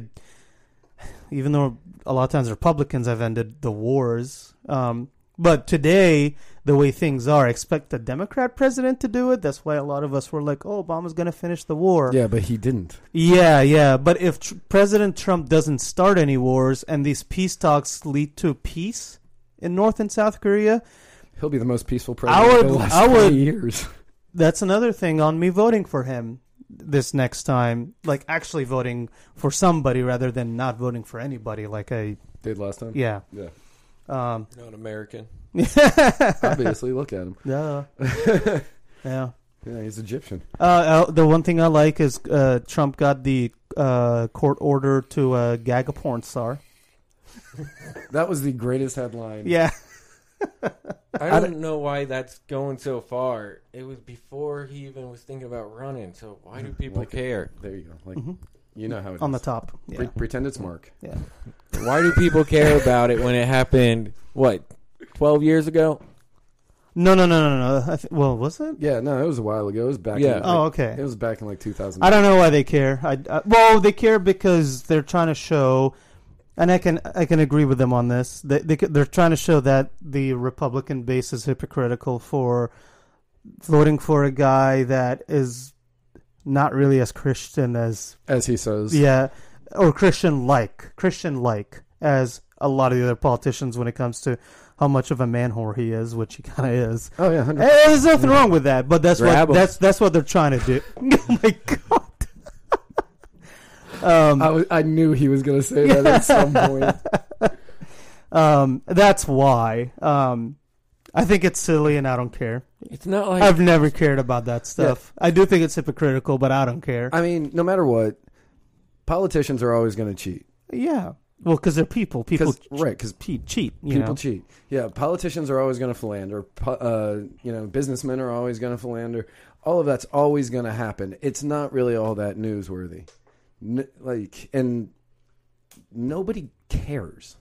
even though a lot of times Republicans have ended the wars, um, but today the way things are, expect the Democrat president to do it. That's why a lot of us were like, "Oh, Obama's going to finish the war." Yeah, but he didn't. Yeah, yeah. But if tr- President Trump doesn't start any wars and these peace talks lead to peace in North and South Korea, He'll be the most peaceful I president would- of the last I would- 20 years. that's another thing on me voting for him this next time. Like actually voting for somebody rather than not voting for anybody. Like I, Did last time? yeah. Yeah. Um, Not American. Obviously, look at him. yeah. Yeah. Yeah, he's Egyptian. Uh, uh, the one thing I like is uh, Trump got the uh, court order to uh, gag a porn star. That was the greatest headline. Yeah. I I don't know why that's going so far. It was before he even was thinking about running. So why do people Like it. care? There you go. Like Mhm. You know how it is. On the top. Yeah. Pre- pretend it's Mark. yeah. Why do people care about it when it happened? What, twelve years ago? No, no, no, no, no. I th- well, was it? Yeah, no, it was a while ago. It was back. Yeah. In, like, Oh, okay. It was back in like 2000. I don't know why they care. I, I well, they care because they're trying to show, and I can I can agree with them on this. They, they they're trying to show that the Republican base is hypocritical for voting for a guy that is not really as Christian as as he says. yeah, or Christian like Christian like as a lot of the other politicians when it comes to how much of a man whore he is, which he kind of is. Oh yeah, 100%. Hey, there's nothing wrong with that, but that's Grab what 'em. that's that's what they're trying to do. oh my god. um, I, was, I knew he was going to say that at some point. um, that's why. Um, I think it's silly, and I don't care. It's not like I've never cared about that stuff. I do think it's hypocritical, but I don't care. I mean, no matter what, politicians are always going to cheat. yeah, well, because they're people. People 'Cause- right? Because cheat. Cheat. You people know? cheat. Yeah, politicians are always going to philander. Po- Uh, you know, businessmen are always going to philander. All of that's always going to happen. It's not really all that newsworthy. N- like, and nobody cares.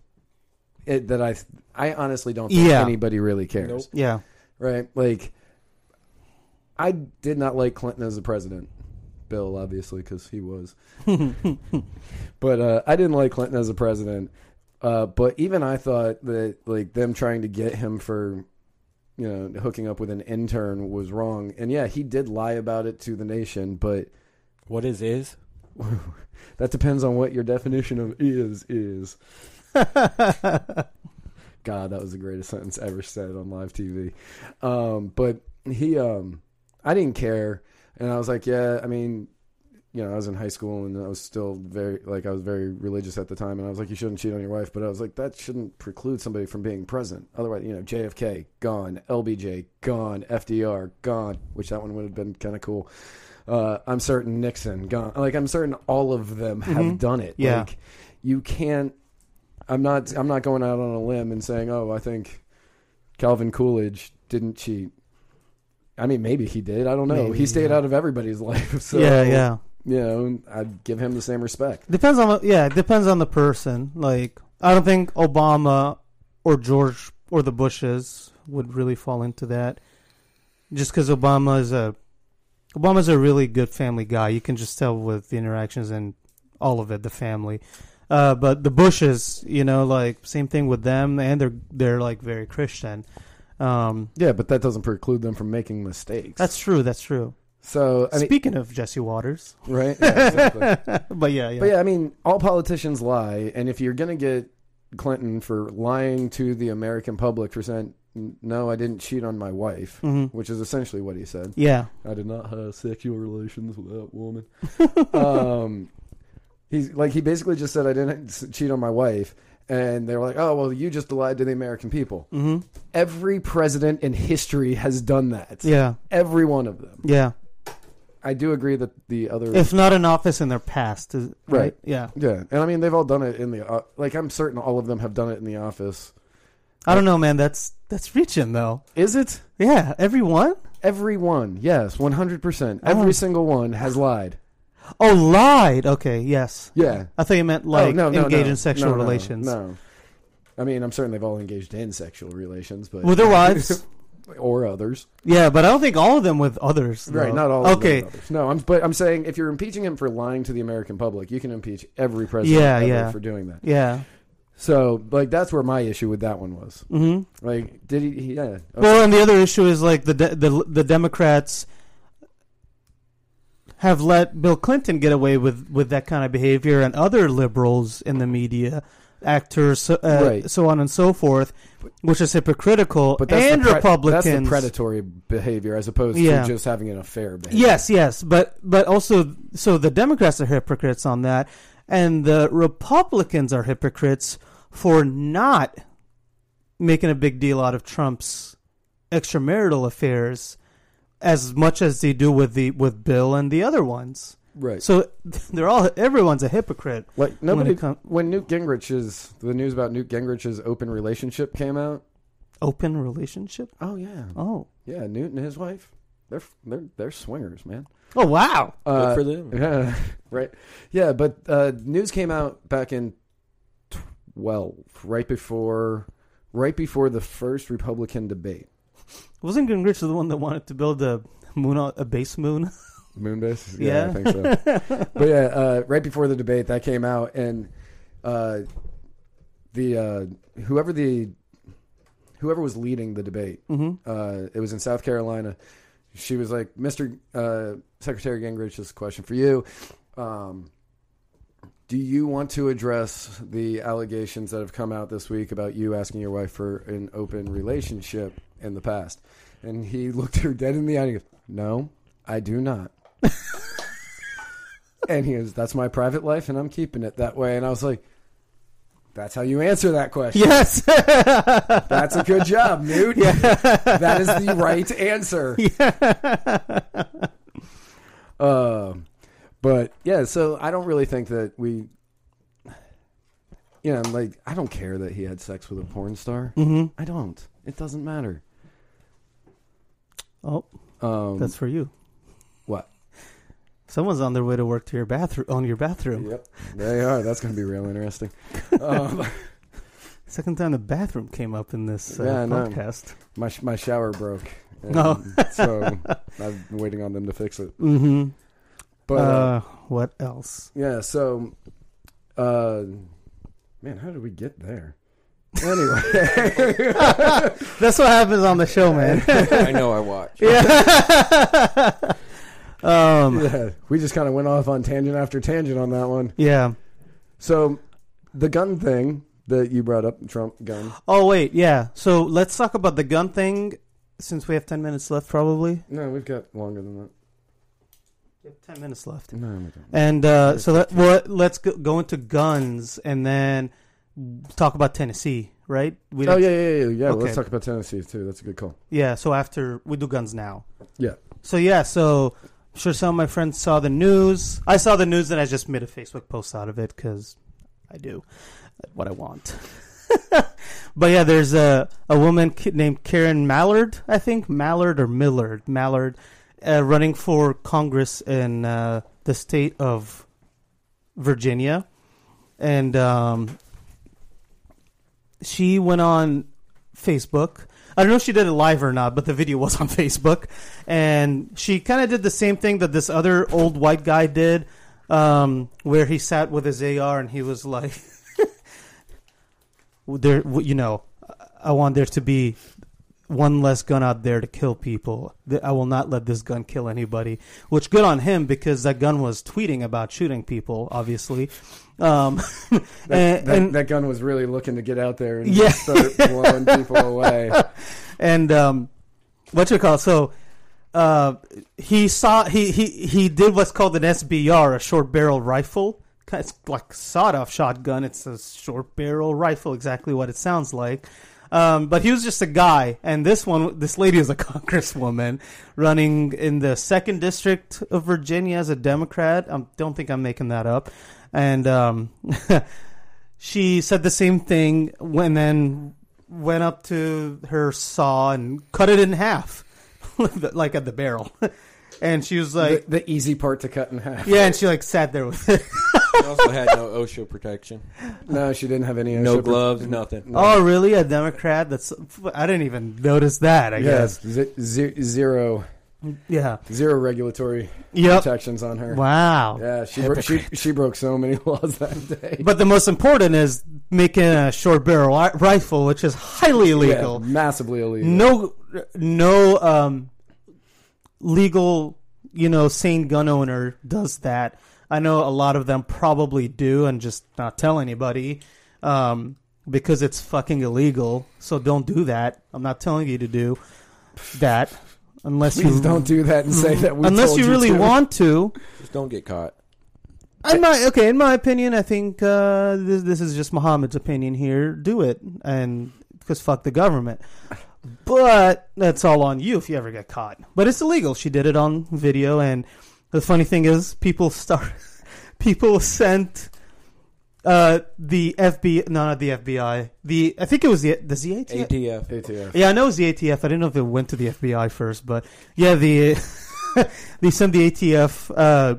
It, that I, I honestly don't think Yeah. anybody really cares. Nope. Yeah. Right? Like, I did not like Clinton as a president. Bill, obviously, because he was. but uh, I didn't like Clinton as a president. Uh, but even I thought that like them trying to get him for, you know, hooking up with an intern was wrong. And yeah, he did lie about it to the nation. But what is is. that depends on what your definition of is is. God, that was the greatest sentence ever said on live TV. Um, but he, um, I didn't care, and I was like, yeah, I mean, you know, I was in high school and I was still very like I was very religious at the time, and I was like, you shouldn't cheat on your wife, but I was like, that shouldn't preclude somebody from being present. Otherwise, you know, JFK gone, LBJ gone, FDR gone, which that one would have been kind of cool. Uh, I'm certain Nixon gone. Like I'm certain all of them have Mhm. done it. Yeah. Like you can't. I'm not. I'm not going out on a limb and saying, oh, I think Calvin Coolidge didn't cheat. I mean, maybe he did. I don't know. Maybe, he stayed yeah. out of everybody's life. So yeah, yeah. You know, I'd give him the same respect. Depends on the, yeah, depends on the person. Like I don't think Obama or George or the Bushes would really fall into that. Just because Obama is a Obama's a really good family guy. You can just tell with the interactions and all of it, the family. Uh, but the Bushes, you know, like same thing with them, and they're they're like very Christian. Um, Yeah, but that doesn't preclude them from making mistakes. that's true. That's true. so. I mean, Speaking of Jesse Watters, right? Yeah, exactly. but yeah, yeah, But yeah, I mean, all politicians lie, and if you're gonna get Clinton for lying to the American public for saying, "No, I didn't cheat on my wife," hmm which is essentially what he said. yeah, I did not have sexual relations with that woman. um, he's like he basically just said I didn't cheat on my wife, and they were like, "Oh, well, you just lied to the American people." hmm Every president in history has done that. yeah, Every one of them. yeah. I do agree that the other if not in office in their past, is, right? Right. Yeah, Yeah, and I mean they've all done it in the uh, like I'm certain all of them have done it in the office. I don't know, man. That's that's reaching though. Is it Yeah, everyone. everyone? Yes, 100. percent Every Oh. single one has lied. Oh, lied. Okay, yes. Yeah, I thought you meant like oh, no, no, engage no. in sexual relations No, I mean I'm certain they've all engaged in sexual relations, but with their wives. or others. yeah, but I don't think all of them with others. Right, not all. Of Okay. them with others. No, I'm but I'm saying if you're impeaching him for lying to the American public, you can impeach every president Yeah, ever yeah. for doing that. Yeah. So like that's where my issue with that one was. hmm Like, did he? he- Yeah. okay. Well, and the other issue is like the de- the the Democrats have let Bill Clinton get away with with that kind of behavior, and other liberals in the media, actors, so, uh, Right. so on and so forth, which is hypocritical. But that's and the pre- Republicans. That's the predatory behavior as opposed Yeah. to just having an affair behavior. Yes, yes, but but also so the Democrats are hypocrites on that, and the Republicans are hypocrites for not making a big deal out of Trump's extramarital affairs as much as they do with the with Bill and the other ones. Right. So they're all everyone's a hypocrite. Like nobody it com- when Newt Gingrich's the news about Newt Gingrich's open relationship came out. Open relationship? Oh yeah. Oh. Yeah, Newt and his wife. They're they're they're swingers, man. Oh wow. Good Uh, for them. Yeah, right. Yeah, but uh, news came out back in twelve, right before, right before the first Republican debate. Wasn't Gingrich the one that wanted to build a moon on- a base moon? Moonbase. Yeah. I think so. but yeah, uh, right before the debate, that came out, and uh, the uh, whoever the whoever was leading the debate, hmm uh, it was in South Carolina. She was like, "Mr. Uh, Secretary Gingrich, this question for you. Um, Do you want to address the allegations that have come out this week about you asking your wife for an open relationship in the past? And he looked her dead in the eye and he goes, No, I do not. and he goes, That's my private life and I'm keeping it that way. And I was like, That's how you answer that question. Yes. That's a good job, Newt. That is the right answer. Yeah. Um, but yeah, so I don't really think that we, you know, like I don't care that he had sex with a porn star. hmm I don't. It doesn't matter. Oh, Um, that's for you. what? Someone's on their way to work to your bathroom on your bathroom. Yep, there they are. That's going to be real interesting. Um, Second time the bathroom came up in this uh, Yeah, podcast. my sh- my shower broke. No. so I'm waiting on them to fix it. Mm-hmm. But uh, uh, what else? yeah, so uh, man, how did we get there? Anyway, That's what happens on the show, man. I know I watch. yeah. um. yeah, we just kind of went off on tangent after tangent on that one. Yeah. So the gun thing that you brought up, Trump gun. Oh wait, yeah. So let's talk about the gun thing, since we have ten minutes left, probably. No, we've got longer than that. We have ten minutes left. No, we don't. And uh, so let, well, let's go, go into guns and then talk about Tennessee, right? We Oh yeah, yeah, yeah, yeah. Okay. let's talk about Tennessee too. That's a good call. Yeah, so after we do guns now. Yeah. So yeah, so I'm sure some of my friends saw the news. I saw the news and I just made a Facebook post out of it because I do what I want. but yeah, there's a a woman named Karen Mallard, I think Mallard or Millard Mallard, uh, running for Congress in uh, the state of Virginia, and um, she went on Facebook. I don't know if she did it live or not, but the video was on Facebook, and she kind of did the same thing that this other old white guy did, um, where he sat with his AR and he was like, "There, you know, I want there to be one less gun out there to kill people. I will not let this gun kill anybody." Which good on him because that gun was tweeting about shooting people, obviously. Um, That, and, that, and- that gun was really looking to get out there and Yeah. start blowing people away. and um, what you call so uh, he saw he, he he did what's called an SBR, a short barrel rifle. It's like sawed off shotgun. It's a short barrel rifle, exactly what it sounds like. Um, but he was just a guy, and this one, this lady is a congresswoman running in the second district of Virginia as a Democrat. I don't think I'm making that up. And um, she said the same thing when then went up to her saw and cut it in half, like at the barrel. And she was like, the, the easy part to cut in half. yeah, and she like sat there with it. She also had no OSHA protection, No, she didn't have any. no OSHA gloves, nothing. No. Oh, really? A Democrat? That's I didn't even notice that. I yes, guess. z- zero, Yeah. zero regulatory Yep. protections on her. Wow. Yeah, she, bro- she she broke so many laws that day. But the most important is making a short barrel ri- rifle, which is highly illegal. Yeah, massively illegal. No, no um, legal, you know, sane gun owner does that. I know a lot of them probably do and just not tell anybody um, because it's fucking illegal. So don't do that. I'm not telling you to do that unless Please you don't do that and say that we unless told you really to. want to. Just don't get caught. In my okay, in my opinion, I think uh, this this is just Muhammad's opinion here. Do it, and because fuck the government. But that's all on you if you ever get caught. But it's illegal. She did it on video, and the funny thing is, people start people sent uh, the FBI, no, not the FBI. The I think it was the the ZATF. ATF. ATF. Yeah, I know it was the ATF. I didn't know if it went to the FBI first, but yeah, the they sent the ATF uh,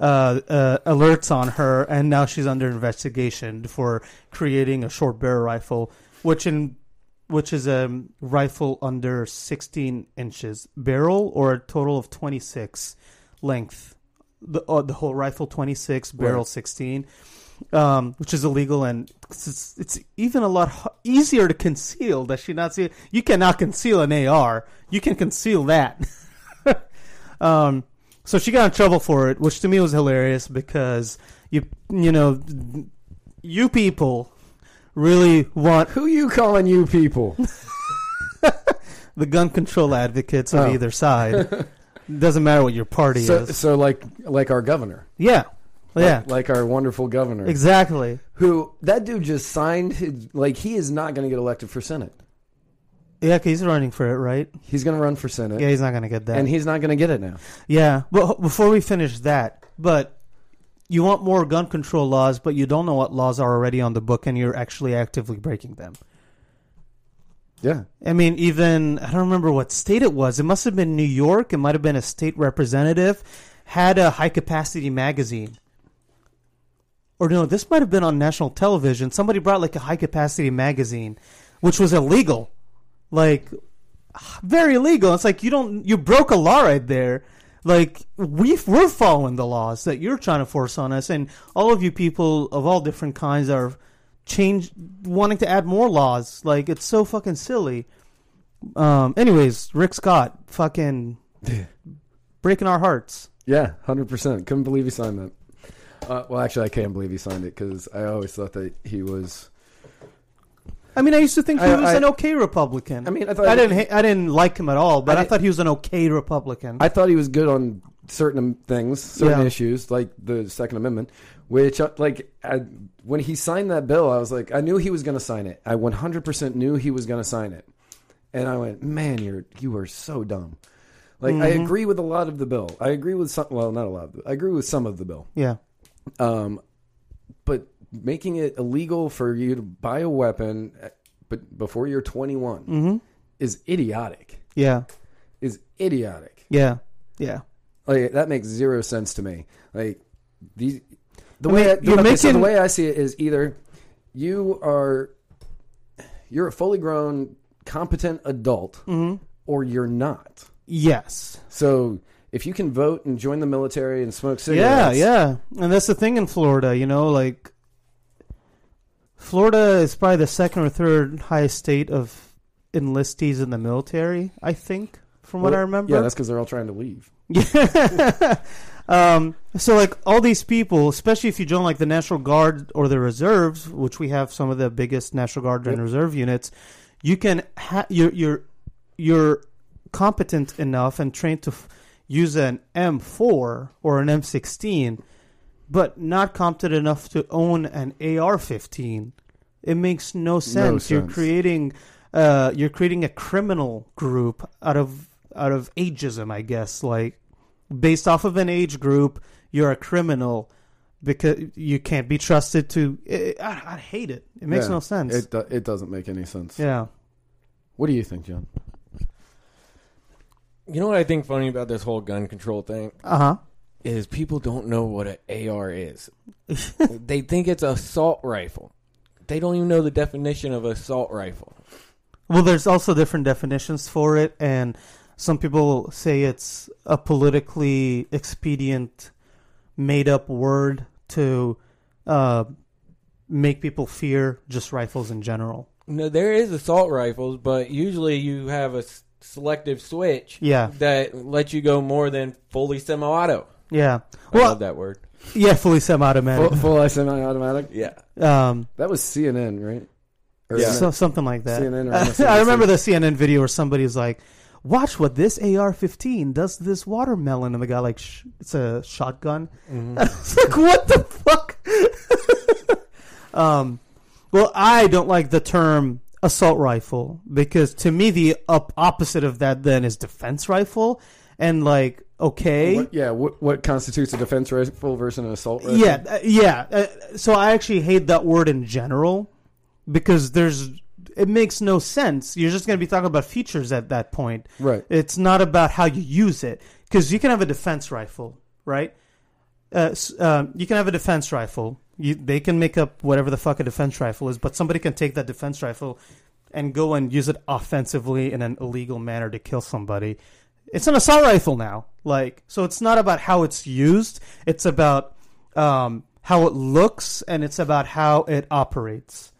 uh, uh, alerts on her, and now she's under investigation for creating a short barrel rifle, which in which is a rifle under 16 inches barrel or a total of 26 length. The uh, the whole rifle 26, barrel Right. 16. Um, which is illegal and it's, it's even a lot easier to conceal. Does she not see? You cannot conceal an AR. You can conceal that. um, So she got in trouble for it, which to me was hilarious because you you know you people really want Who you calling you people? the gun control advocates on Oh. either side. Doesn't matter what your party so, is. so like like our governor. Yeah, yeah, Like, our wonderful governor. exactly. Who that dude just signed his like he is not going to get elected for senate. Yeah, 'cause he's running for it, right? He's going to run for senate. Yeah, he's not gonna get that. and he's not going to get it now. Yeah, but before we finish that, but you want more gun control laws, but you don't know what laws are already on the book, and you're actually actively breaking them. Yeah. I mean, even I don't remember what state it was. It must have been New York. It might have been a state representative had a high capacity magazine. Or no, this might have been on national television. Somebody brought like a high capacity magazine, which was illegal, like very illegal. It's like you don't you broke a law right there. Like we we're following the laws that you're trying to force on us, and all of you people of all different kinds are change wanting to add more laws. Like it's so fucking silly. Um. Anyways, Rick Scott, fucking breaking our hearts. Yeah, hundred percent. Couldn't believe he signed that. Uh, well, actually, I can't believe he signed it because I always thought that he was. I mean, I used to think he I- was I- an okay Republican. I mean, I thought I didn't. Ha- I didn't like him at all, but I I, didn't- thought he was an okay Republican. I thought he was good on certain things, certain Yeah. issues, like the Second Amendment. Which, uh, like, I, when he signed that bill, I was like, I knew he was going to sign it. I 100% knew he was going to sign it, and I went, man, you're you are so dumb. Like, I Mhm. agree with a lot of the bill. I agree with some. Well, not a lot. Of it. I agree with some of the bill. yeah. Um, but making it illegal for you to buy a weapon, uh, but before you're 21, Mm-hmm. is idiotic. Yeah. Is idiotic. Yeah. Yeah. Like that makes zero sense to me. Like these, the I way mean, I, the, you're okay, so the way I see it is either you are you're a fully grown, competent adult, Mm-hmm. or you're not. Yes. So if you can vote and join the military and smoke cigarettes, yeah. Yeah. And that's the thing in Florida, you know, like Florida is probably the second or third highest state of enlistees in the military, I think, from what Well, I remember. yeah, that's because they're all trying to leave. Yeah. um, so like all these people, especially if you join like the National Guard or the reserves, which we have some of the biggest National Guard and Yep. reserve units, you can ha- you're you're you're competent enough and trained to f- use an M4 or an M16, but not competent enough to own an AR-15. It makes no sense. You're creating uh, you're creating a criminal group out of out of ageism, I guess. Like based off of an age group, you're a criminal because you can't be trusted to. I, I, I hate it. It makes Yeah, no sense. It do, it doesn't make any sense. yeah. What do you think, John? You know what I think funny about this whole gun control thing Uh huh. is people don't know what an AR is. they think it's a assault rifle. They don't even know the definition of assault rifle. Well, there's also different definitions for it, and some people say it's a politically expedient, made up word to uh, make people fear just rifles in general. No, there is assault rifles, but usually you have a s- selective switch Yeah, that lets you go more than fully semi-auto. yeah. I Well, love that word. yeah, fully semi-automatic. Full, full semi-automatic. Yeah. Um, That was CNN, right? Or Yeah. so, something like that. CNN or I remember the CNN video where somebody's like, "Watch what this AR-15 does to this watermelon," and the guy like, sh- "It's a shotgun." It's like, what the fuck? um, well, I don't like the term assault rifle because to me the up opposite of that then is defense rifle, and like, okay, What, yeah, what, what constitutes a defense rifle versus an assault rifle? yeah, uh, yeah. Uh, so I actually hate that word in general because there's it makes no sense. You're just going to be talking about features at that point. Right. It's not about how you use it because you can have a defense rifle, right? Uh, um, you can have a defense rifle. You, they can make up whatever the fuck a defense rifle is, but somebody can take that defense rifle and go and use it offensively in an illegal manner to kill somebody. It's an assault rifle now. Like, so it's not about how it's used. It's about um, how it looks and it's about how it operates.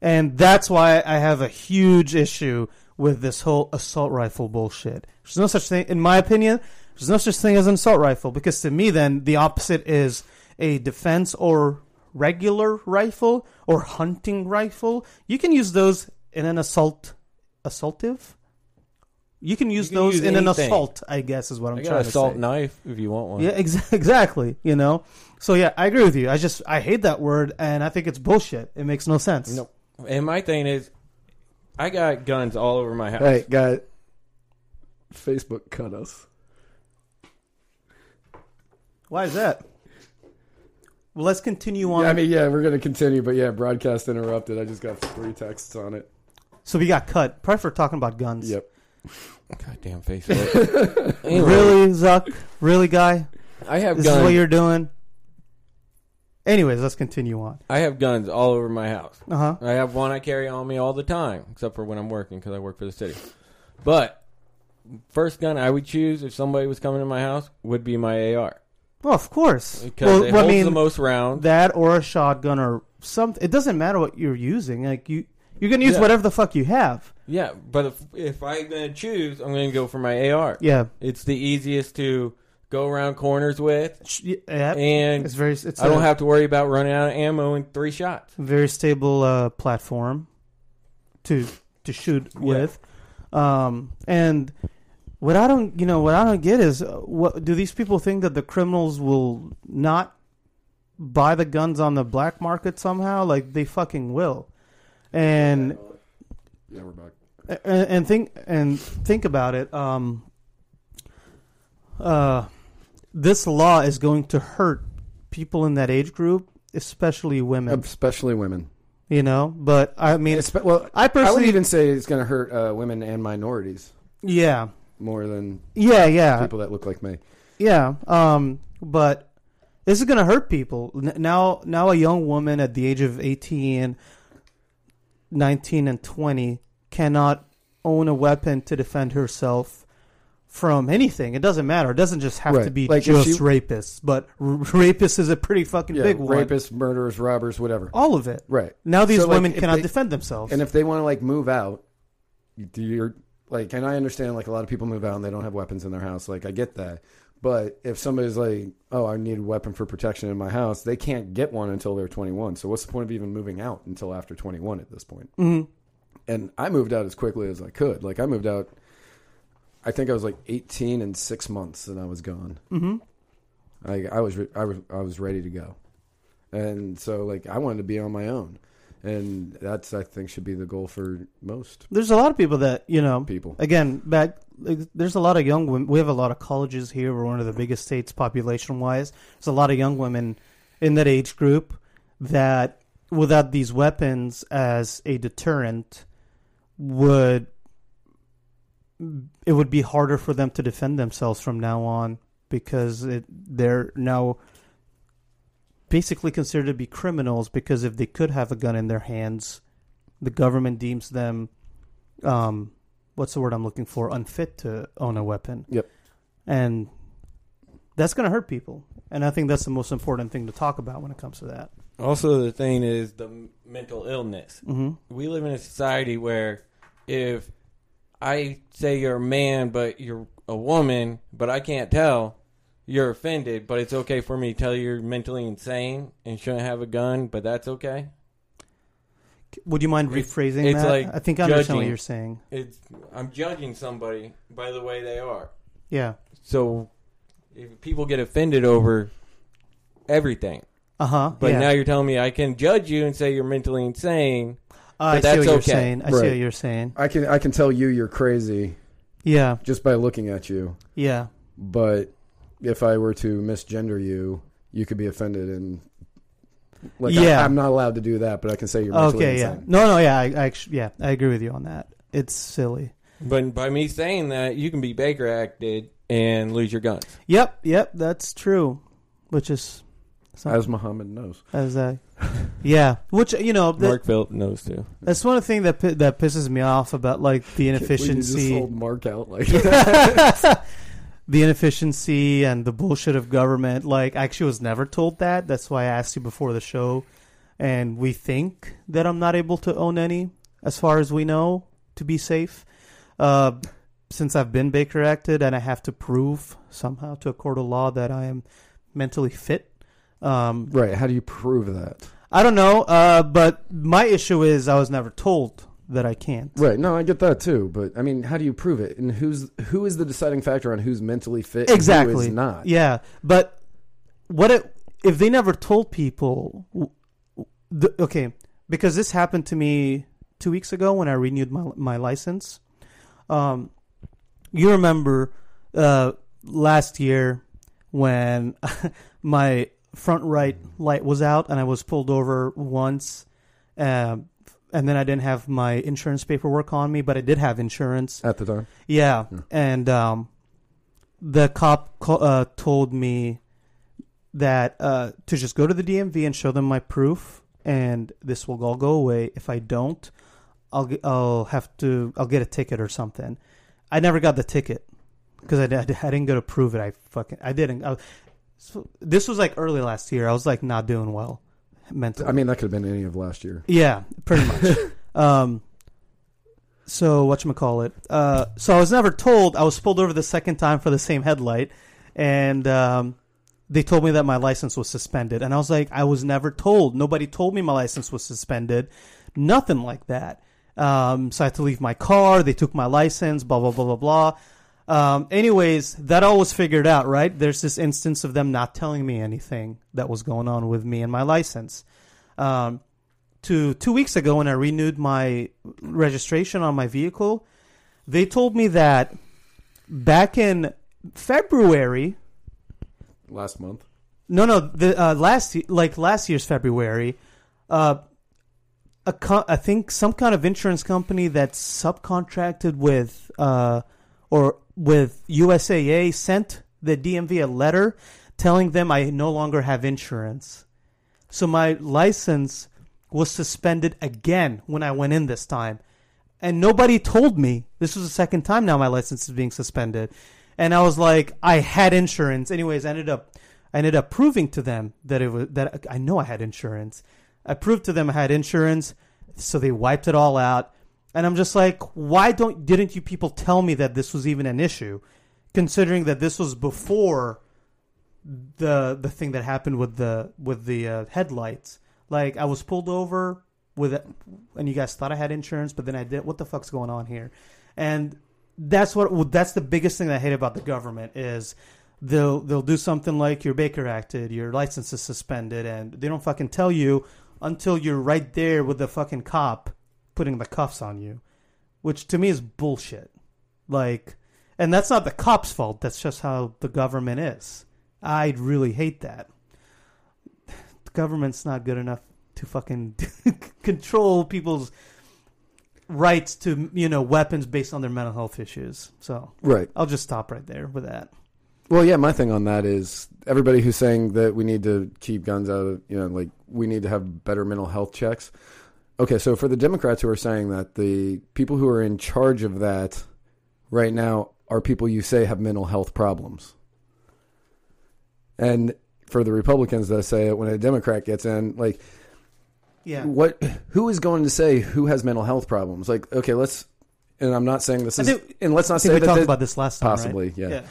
And that's why I have a huge issue with this whole assault rifle bullshit. There's no such thing, in my opinion. There's no such thing as an assault rifle because to me, then the opposite is a defense or regular rifle or hunting rifle. You can use those in an assault, assaultive. You can use can those use in an assault. I guess is what I'm I trying got an to assault knife if you want one. Yeah, ex- exactly. You know, so yeah, I agree with you. I just I hate that word, and I think it's bullshit. It makes no sense. No. And my thing is, I got guns all over my house. Hey, guy. Facebook cut us. Why is that? Well, let's continue on. Yeah, I mean, yeah, we're gonna continue, but yeah, broadcast interrupted. I just got three texts on it. so we got cut. Probably for talking about guns. Yep. Goddamn Facebook. Anyway, Really, Zuck? Really, guy? I have This guns. is what you're doing. Anyways, let's continue on. I have guns all over my house. Uh huh. I have one I carry on me all the time, except for when I'm working because I work for the city. But first gun I would choose if somebody was coming to my house would be my AR Well, of course. because well, it well, holds I mean, the most rounds. that or a shotgun or something. It doesn't matter what you're using. Like you, you're gonna use Yeah. whatever the fuck you have. yeah, but if if I'm gonna choose, I'm gonna go for my AR. Yeah. It's the easiest to go around corners with, Yeah. and It's very. It's I don't have to worry about running out of ammo in three shots. very stable uh, platform to to shoot with. Um, and what I don't, you know, what I don't get is, uh, what do these people think that the criminals will not buy the guns on the black market somehow? Like they fucking will. And Yeah, we're back. and, and think and think about it. Um, uh, this law is going to hurt people in that age group, especially women. Especially women. You know, but I mean, Espe- well, I I personally, would even say it's going to hurt uh, women and minorities yeah, more than yeah, yeah, people that look like me. yeah. Um, but this is going to hurt people N- now. Now, a young woman at the age of 18, 19, and twenty cannot own a weapon to defend herself from anything. It doesn't matter. It doesn't just have to be Like, just she- rapists, but r- rapists is a pretty fucking Yeah, big one. rapists, murderers, robbers, whatever. All of it. Right. Now these So, women if cannot they- defend themselves. And if they want to like move out, do you're like, and I understand like a lot of people move out and they don't have weapons in their house. Like I get that, but if somebody's like, oh, I need a weapon for protection in my house, they can't get one until they're 21. So what's the point of even moving out until after 21 at this point? Mhm. And I moved out as quickly as I could. Like I moved out. I think I was like 18 and six months, and I was gone. Mhm. I, I was re- I was I was ready to go, and so like I wanted to be on my own, and that's I think should be the goal for most There's a lot of people that you know. people. Again, back like, there's a lot of young women. We have a lot of colleges here. We're one of the biggest states population wise. There's a lot of young women in that age group that, without these weapons as a deterrent, would it would be harder for them to defend themselves from now on because it, they're now basically considered to be criminals because if they could have a gun in their hands, the government deems them um, what's the word I'm looking for? Unfit to own a weapon. Yep. And that's going to hurt people. And I think that's the most important thing to talk about when it comes to that. Also, the thing is the mental illness. hmm We live in a society where if I say you're a man but you're a woman, but I can't tell, you're offended. But it's okay for me to tell you you're mentally insane and shouldn't have a gun, but that's okay. Would you mind rephrasing it's that? like I think I understand what judging. you're saying. It's I'm judging somebody by the way they are. Yeah. So if people get offended over everything, Uh huh. but yeah. now you're telling me I can judge you and say you're mentally insane. Uh, I but see what that's you're okay. saying. I see what you're saying. I can I can tell you you're crazy Yeah. just by looking at you, Yeah. but if I were to misgender you, you could be offended and like Yeah. I, am not allowed to do that, but I can say you're mentally Okay. Yeah. insane. No. No. Yeah. I, I actually. Yeah. I agree with you on that. It's silly. But by me saying that, you can be Baker acted and lose your guns. Yep. Yep. That's true. Which is As Muhammad knows. as I. Yeah. Which you know. that- Mark Phillip knows too. That's one of the things that that pisses me off about like the When you just inefficiency, hold Mark out like the inefficiency and the bullshit of government. Like, I actually was never told that. That's why I asked you before the show, and we think that I'm not able to own any, as far as we know, to be safe. uh, since I've been Baker acted and I have to prove somehow to a court of law that I am mentally fit. Um, Right. How do you prove that? I don't know, uh, but my issue is I was never told that I can't. Right. No, I get that too. But I mean, how do you prove it? And who's who is the deciding factor on who's mentally fit? and who Exactly. not. Yeah, but what it, if they never told people? The, okay, because this happened to me two weeks ago when I renewed my my license. Um, you remember uh, last year when my front right light was out and I was pulled over once, um, and then I didn't have my insurance paperwork on me, but I did have insurance. At the time. Yeah, Yeah. and um, the cop co- uh, told me that uh, to just go to the DMV and show them my proof, and this will all go away. If I don't, I'll I'll have to I'll get a ticket or something. I never got the ticket because I, did- I didn't go to prove it. I fucking I didn't. I, so this was like early last year. I was like not doing well mentally. I mean, that could have been any of last year. Yeah, pretty much. um, so what you call it? Uh, so I was never told. I was pulled over the second time for the same headlight, and um, they told me that my license was suspended. And I was like, I was never told. Nobody told me my license was suspended. Nothing like that. Um, so I had to leave my car. They took my license. Blah blah blah blah blah. Um, anyways, that all was figured out, right? There's this instance of them not telling me anything that was going on with me and my license. Um, to two weeks ago when I renewed my registration on my vehicle, they told me that back in February, Last month. no, no, the uh, last like last year's February, uh, a co- I think some kind of insurance company that subcontracted with uh, or with USAA sent the DMV a letter telling them I no longer have insurance. So my license was suspended again when I went in this time. And nobody told me. This was the second time now my license is being suspended. And I was like, I had insurance. Anyways, I ended up I ended up proving to them that it was that I know I had insurance. I proved to them I had insurance, so they wiped it all out. And I'm just like, why don't didn't you people tell me that this was even an issue, considering that this was before the the thing that happened with the with the uh, headlights. Like I was pulled over with, it, and you guys thought I had insurance, but then I did. What the fuck's going on here? And that's what that's the biggest thing that I hate about the government is they'll they'll do something like your Baker acted, your license is suspended, and they don't fucking tell you until you're right there with the fucking cop putting the cuffs on you, which to me is bullshit. Like, and that's not the cop's fault. That's just how the government is. I'd really hate that. The government's not good enough to fucking control people's rights to you know weapons based on their mental health issues. So Right. I'll just stop right there with that. Well, yeah, my thing on that is everybody who's saying that we need to keep guns out of, you know, like we need to have better mental health checks. Okay, so for the Democrats who are saying that, the people who are in charge of that right now are people you say have mental health problems. And for the Republicans that say it when a Democrat gets in, like Yeah. what who is going to say who has mental health problems? Like, okay, let's and I'm not saying this is think- and let's not say we that talked about this last time. right? possibly, yeah. Yeah.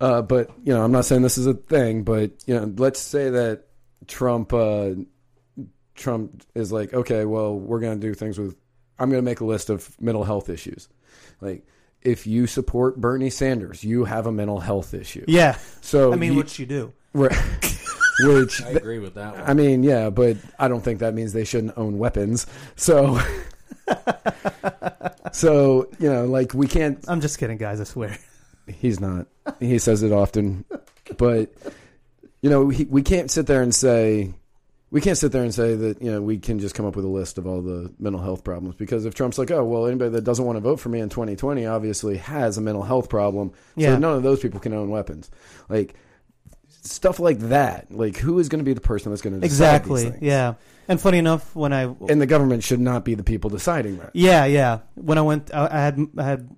Uh, but you know, I'm not saying this is a thing, but you know, let's say that Trump, uh, Trump is like, okay, well, we're going to do things with. I'm going to make a list of mental health issues. Like, if you support Bernie Sanders, you have a mental health issue. Yeah. So I mean, you- which you do. right- which I agree with that one. I mean, yeah, but I don't think that means they shouldn't own weapons. So, so you know, like we can't I'm just kidding, guys. I swear. He's not. He says it often, but you know, he, we can't sit there and say we can't sit there and say that you know we can just come up with a list of all the mental health problems because if Trump's like, oh well, anybody that doesn't want to vote for me in 2020 obviously has a mental health problem, so none of those people can own weapons, like stuff like that. Like, who is going to be the person that's going to Exactly. Yeah. And funny enough, when I And the government should not be the people deciding that. Yeah, yeah. When I went, I, I had I had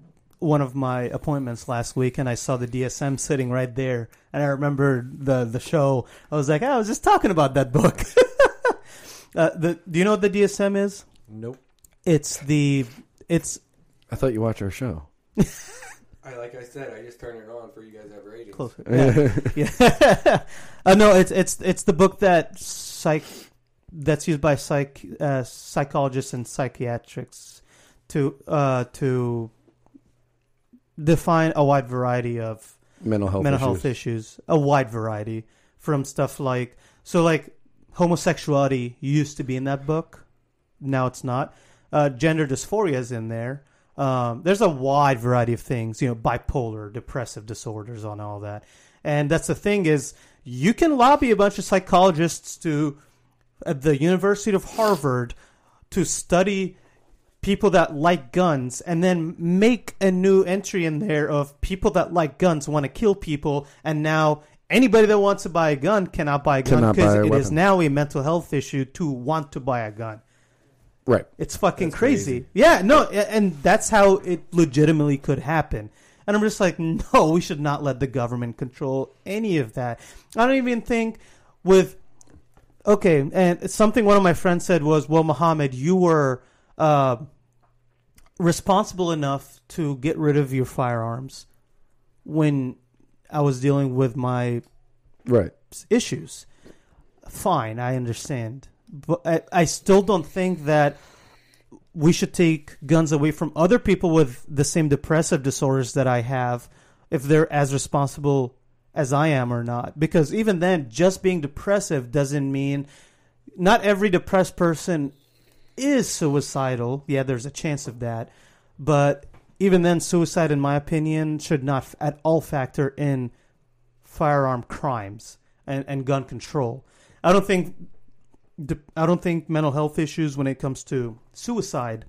one of my appointments last week, and I saw the DSM sitting right there, and I remember the the show. I was like, "Oh, I was just talking about that book. uh, the do you know what the DSM is? Nope. It's the it's I thought you watched our show. I like I said, I just turned it on for you guys have ratings. Close. Yeah. yeah. uh, no, it's it's it's the book that psych that's used by psych uh, psychologists and psychiatrists to uh, to define a wide variety of mental health mental issues. health issues, a wide variety from stuff like so like homosexuality used to be in that book, now it's not. Uh, gender dysphoria is in there. Um, there's a wide variety of things, you know, bipolar, depressive disorders, on all that, and that's the thing is you can lobby a bunch of psychologists to at the University of Harvard to study people that like guns and then make a new entry in there of people that like guns want to kill people and now anybody that wants to buy a gun cannot buy a gun Cannot because buy a it is weapon. now a mental health issue to want to buy a gun. Right. It's fucking crazy. Yeah, no, a- and that's how it legitimately could happen. And I'm just like, no, we should not let the government control any of that. I don't even think with okay, and something one of my friends said was, well, Muhammad, you were uh, responsible enough to get rid of your firearms when I was dealing with my Right. issues. Fine, I understand. But I, I still don't think that we should take guns away from other people with the same depressive disorders that I have if they're as responsible as I am or not. Because even then, just being depressive doesn't mean not every depressed person is suicidal. Yeah, there's a chance of that. But even then, suicide, in my opinion, should not at all factor in firearm crimes and, and gun control. I don't think I don't think mental health issues when it comes to suicide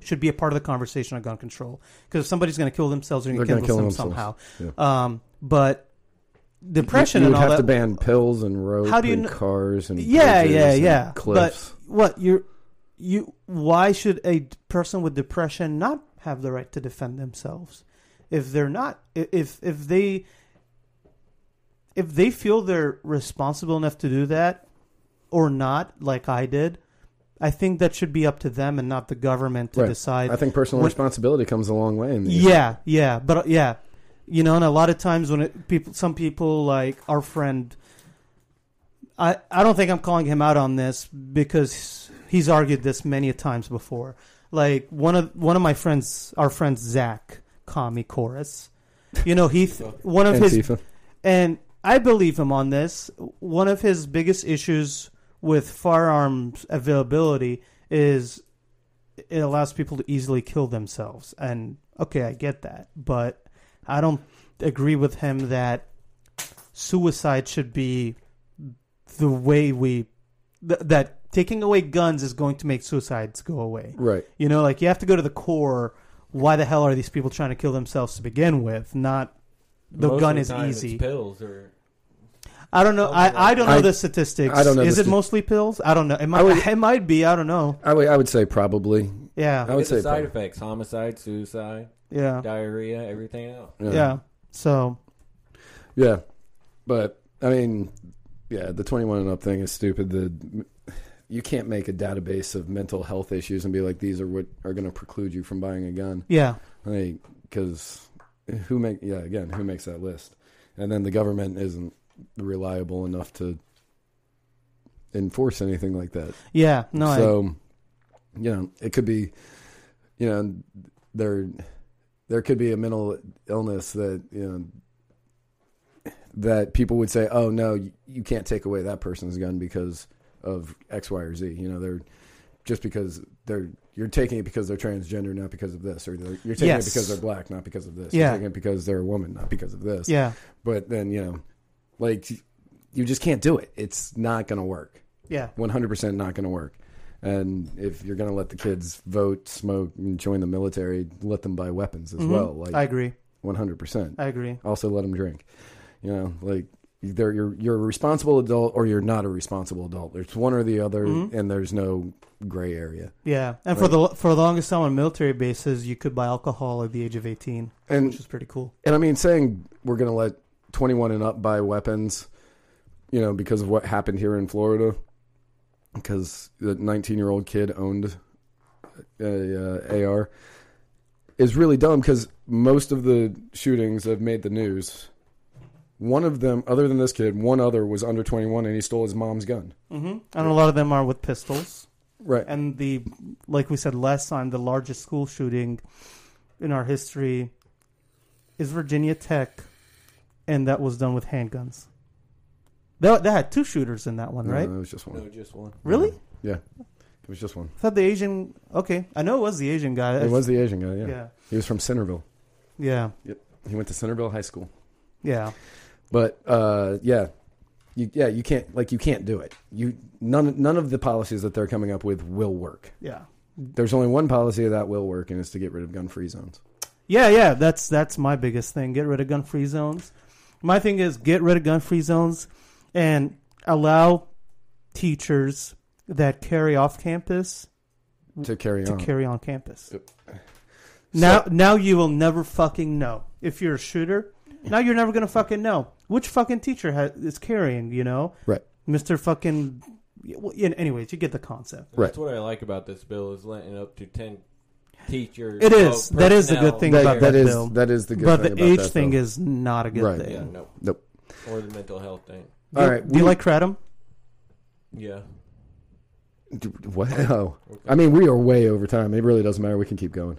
should be a part of the conversation on gun control because if somebody's going to kill themselves, they're going to kill, themselves. somehow. Um, but depression you, you and would all have that. to ban pills and rope How do you and kn- cars and yeah, yeah, yeah. cliffs. But what you're you? Why should a person with depression not have the right to defend themselves if they're not? If if they if they feel they're responsible enough to do that or not, like I did, I think that should be up to them and not the government to Right. decide. I think personal When- responsibility comes a long way. In these. Yeah, yeah, but uh, yeah, you know, and a lot of times when it, people, some people like our friend, I I don't think I'm calling him out on this because he's argued this many a times before. Like one of one of my friends, our friend Zach Kami Chorus, you know, he th- one of his Antifa. and I believe him on this. One of his biggest issues with firearms availability is it allows people to easily kill themselves. And okay, I get that, but I don't agree with him that suicide should be the way we th- that taking away guns is going to make suicides go away. Right. You know, like you have to go to the core. Why the hell are these people trying to kill themselves to begin with? Not the Most gun of is the time it's easy. pills or I don't know. I, I don't know that. the statistics. I don't know Is it sta- mostly pills? I don't know. It might, I would- it might be. I don't know. I would, I would say probably. Yeah. I would It's the say side probably. effects: homicide, suicide, Yeah. diarrhea, everything else. Yeah. So, Yeah. But I mean, yeah, the 21 and up thing is stupid. The you can't make a database of mental health issues and be like these are what are going to preclude you from buying a gun. yeah. Like cuz who make yeah, again, who makes that list? And then the government isn't reliable enough to enforce anything like that. Yeah. No, I, so you know it could be you know there there could be a mental illness that you know that people would say oh no you can't take away that person's gun because of x y or z you know they're just because they're you're taking it because they're transgender not because of this or you're taking Yes. it because they're black not because of this Yeah. you're taking it because they're a woman not because of this yeah. but then you know like you just can't do it it's not going to work Yeah. 100% not going to work. And if you're going to let the kids vote, smoke, and join the military, let them buy weapons as Mhm. well. Like I agree. 100%. I agree. Also, let them drink. You know, like either you're you're a responsible adult or you're not a responsible adult. There's one or the other, Mhm. and there's no gray area. Yeah. And for the for the longest time on military bases, you could buy alcohol at the age of 18, And which is pretty cool. and I mean, saying we're going to let 21 and up buy weapons, you know, because of what happened here in Florida, because the 19 year old kid owned a, uh AR. is really dumb because most of the shootings have made the news, one of them, other than this kid, one other was under 21 and he stole his mom's gun. hmm And a lot of them are with pistols. Right. And the, like we said last time, the largest school shooting in our history is Virginia Tech, and that was done with handguns. They, they had two shooters in that one, No, right? no, it was just one. No, just one. Really? Yeah. It was just one. I thought the Asian. Okay, I know it was the Asian guy. It was the Asian guy, yeah. Yeah. He was from Centerville. Yeah. Yep. He went to Centerville High School. Yeah. But uh, yeah, you, yeah, you can't like you can't do it. You none none of the policies that they're coming up with will work. Yeah. There's only one policy that will work, and it's to get rid of gun-free zones. Yeah, yeah, that's that's my biggest thing. Get rid of gun free zones. My thing is get rid of gun free zones and allow teachers that carry off campus To carry to on, carry on campus. Yep. Now now you will never fucking know. If you're a shooter, now you're never going to fucking know which fucking teacher ha- is carrying, you know? Right. Mr. fucking well, yeah, anyways, you get the concept. Right. That's what I like about this bill is letting up to ten teachers. It is. of That is a good thing that, about that that is bill. that is the good but thing the about age that thing bill. is not a good Right. thing. Yeah, no. Nope. Or the mental health thing. Do, All right, do you like kratom? Yeah. D- What? Oh, I mean, we are way over time. It really doesn't matter. We can keep going.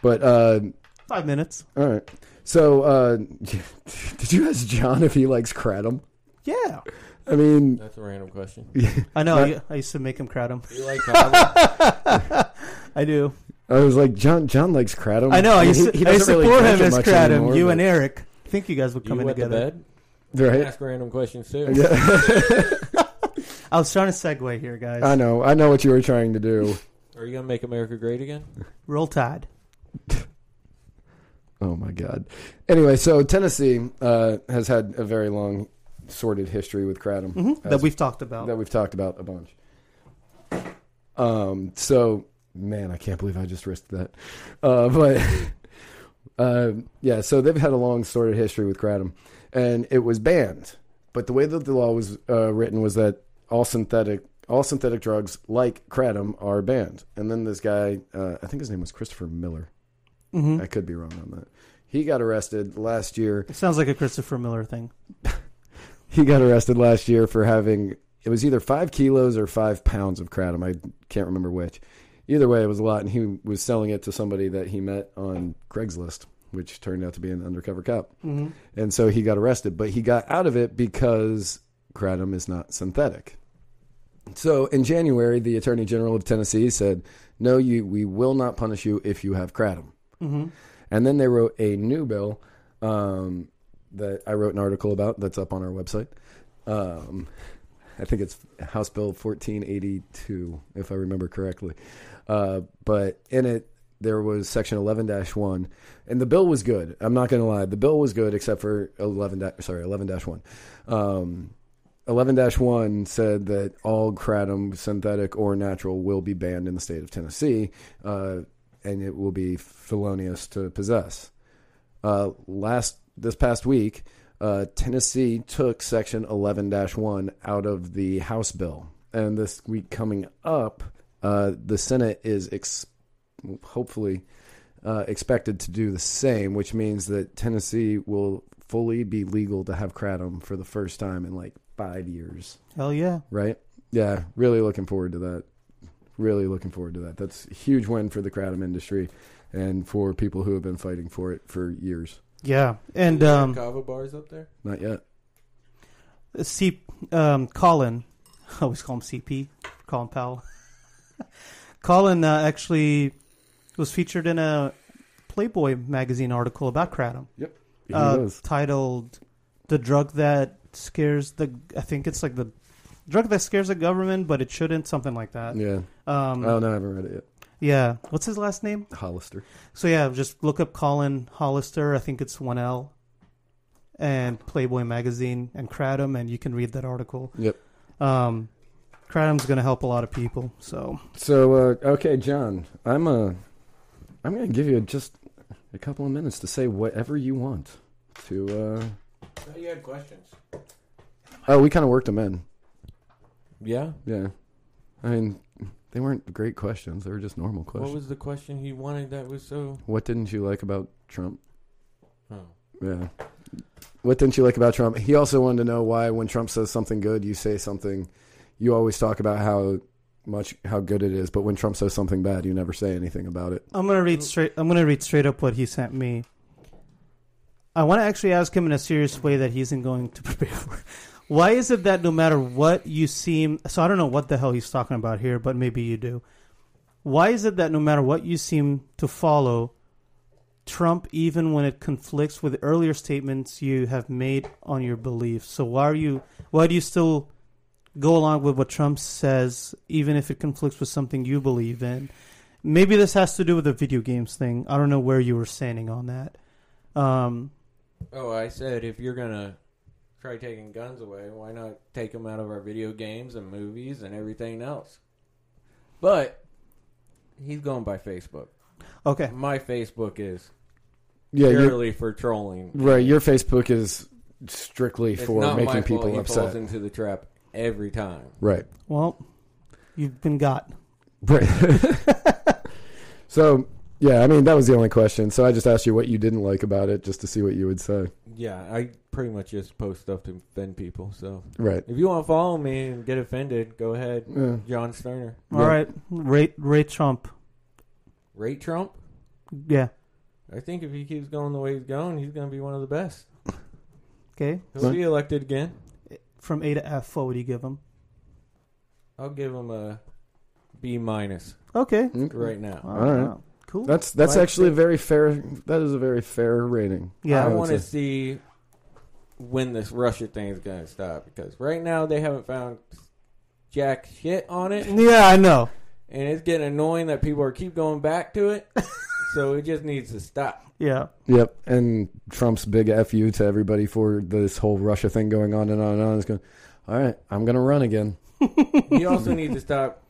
But uh, Five minutes. all right. So, uh, did you ask John if he likes kratom? Yeah. I mean, That's a random question. I know. Right. I, I used to make him kratom. You like kava? I do. I was like, John. John likes kratom. I know. I mean, used to, he, he I used to really support him it as much kratom. anymore, you but- and Eric. I think you guys would come you in wet the together. bed? right. Ask random questions too. Yeah. I was trying to segue here, guys. I know. I know what you were trying to do. Are you gonna make America great again? Roll Tide. Oh my God. Anyway, so Tennessee uh, has had a very long, sordid history with kratom hmm As- That we've talked about. that we've talked about a bunch. Um. So, man, I can't believe I just risked that. Uh, but, uh, yeah. So they've had a long, sordid history with kratom, and it was banned. But the way that the law was uh, written was that all synthetic all synthetic drugs like kratom are banned. And then this guy, uh, I think his name was Christopher Miller. Hmm I could be wrong on that. He got arrested last year. It sounds like a Christopher Miller thing. He got arrested last year for having it was either five kilos or five pounds of kratom. I can't remember which. Either way, it was a lot, and he was selling it to somebody that he met on Craigslist, which turned out to be an undercover cop. hmm And so he got arrested, but he got out of it because kratom is not synthetic. So in January, the Attorney General of Tennessee said, "No, you we will not punish you if you have kratom." Hmm And then they wrote a new bill um, that I wrote an article about that's up on our website. Um, I think it's House Bill 1482, if I remember correctly. Uh, but in it, there was section 11 1, and the bill was good. I'm not going to lie. The bill was good except for 11 sorry 11-1 Um, 11 1 said that all kratom, synthetic or natural, will be banned in the state of Tennessee. Uh, and it will be felonious to possess. Uh, last this past week, uh, Tennessee took Section 11-1 out of the House bill, and this week coming up, uh, the Senate is ex- hopefully uh, expected to do the same, which means that Tennessee will fully be legal to have kratom for the first time in like five years. Hell yeah. Right? Yeah, really looking forward to that. Really looking forward to that. That's a huge win for the kratom industry and for people who have been fighting for it for years. Yeah. And Is there um, kava bars up there. Not yet. C, um, Colin, I always call him CP, Colin Powell. Colin uh, actually was featured in a Playboy magazine article about kratom, Yep, He uh, does. titled "The Drug That Scares the." I think it's like the drug that scares the government, but it shouldn't. Something like that. Yeah. Um, oh no, I haven't read it yet. yeah. What's his last name? Hollister. So yeah, just look up Colin Hollister. I think it's one L, and Playboy magazine and Kratom, and you can read that article. Yep. Um, Kratom's going to help a lot of people. So So uh, okay, John, I'm uh, I'm gonna give you just a couple of minutes to say whatever you want. To uh, Oh, you had questions. oh, we kind of worked them in. Yeah. Yeah. I mean, They weren't great questions. They were just normal questions. What was the question he wanted that was so? what didn't you like about Trump? Oh. Yeah. What didn't you like about Trump? He also wanted to know why, when Trump says something good, you say something. You always talk about how much how good it is, but when Trump says something bad, you never say anything about it. I'm gonna read straight. I'm gonna read straight up what he sent me. I want to actually ask him in a serious way that he isn't going to prepare for. Why is it that no matter what you seem, so I don't know what the hell he's talking about here, but maybe you do. Why is it that no matter what you seem to follow, Trump, even when it conflicts with earlier statements you have made on your beliefs? So why are you? Why do you still go along with what Trump says, even if it conflicts with something you believe in? Maybe this has to do with the video games thing. I don't know where you were standing on that. Um, Oh, I said if you're gonna try taking guns away, why not take them out of our video games and movies and everything else? But he's going by Facebook. okay. My Facebook is Yeah, purely for trolling. right. Your Facebook is strictly It's for not making my people fault he falls into the trap every time. Right. Well, you've been got. Right. so yeah, I mean that was the only question. So I just asked you what you didn't like about it, just to see what you would say. Yeah, I pretty much just post stuff to offend people. So Right. if you want to follow me and get offended, go ahead. Yeah. John Sterner. All Yeah. right. Rate rate Trump. Rate Trump. Yeah. I think if he keeps going the way he's going, he's going to be one of the best. Okay. He'll be elected again. From A to F, what would you give him? I'll give him a B minus Okay. Okay. right now. All right. right. Cool. That's that's Like- actually a very fair. That is a very fair rating. Yeah. I would want to see when this Russia thing is going to stop because right now they haven't found jack shit on it, Yeah, I know. and it's getting annoying that people are keep going back to it. so it just needs to stop. Yeah. Yep. And Trump's big fu to everybody for this whole Russia thing going on and on and on. Is going. All right, I'm going to run again. you also need to stop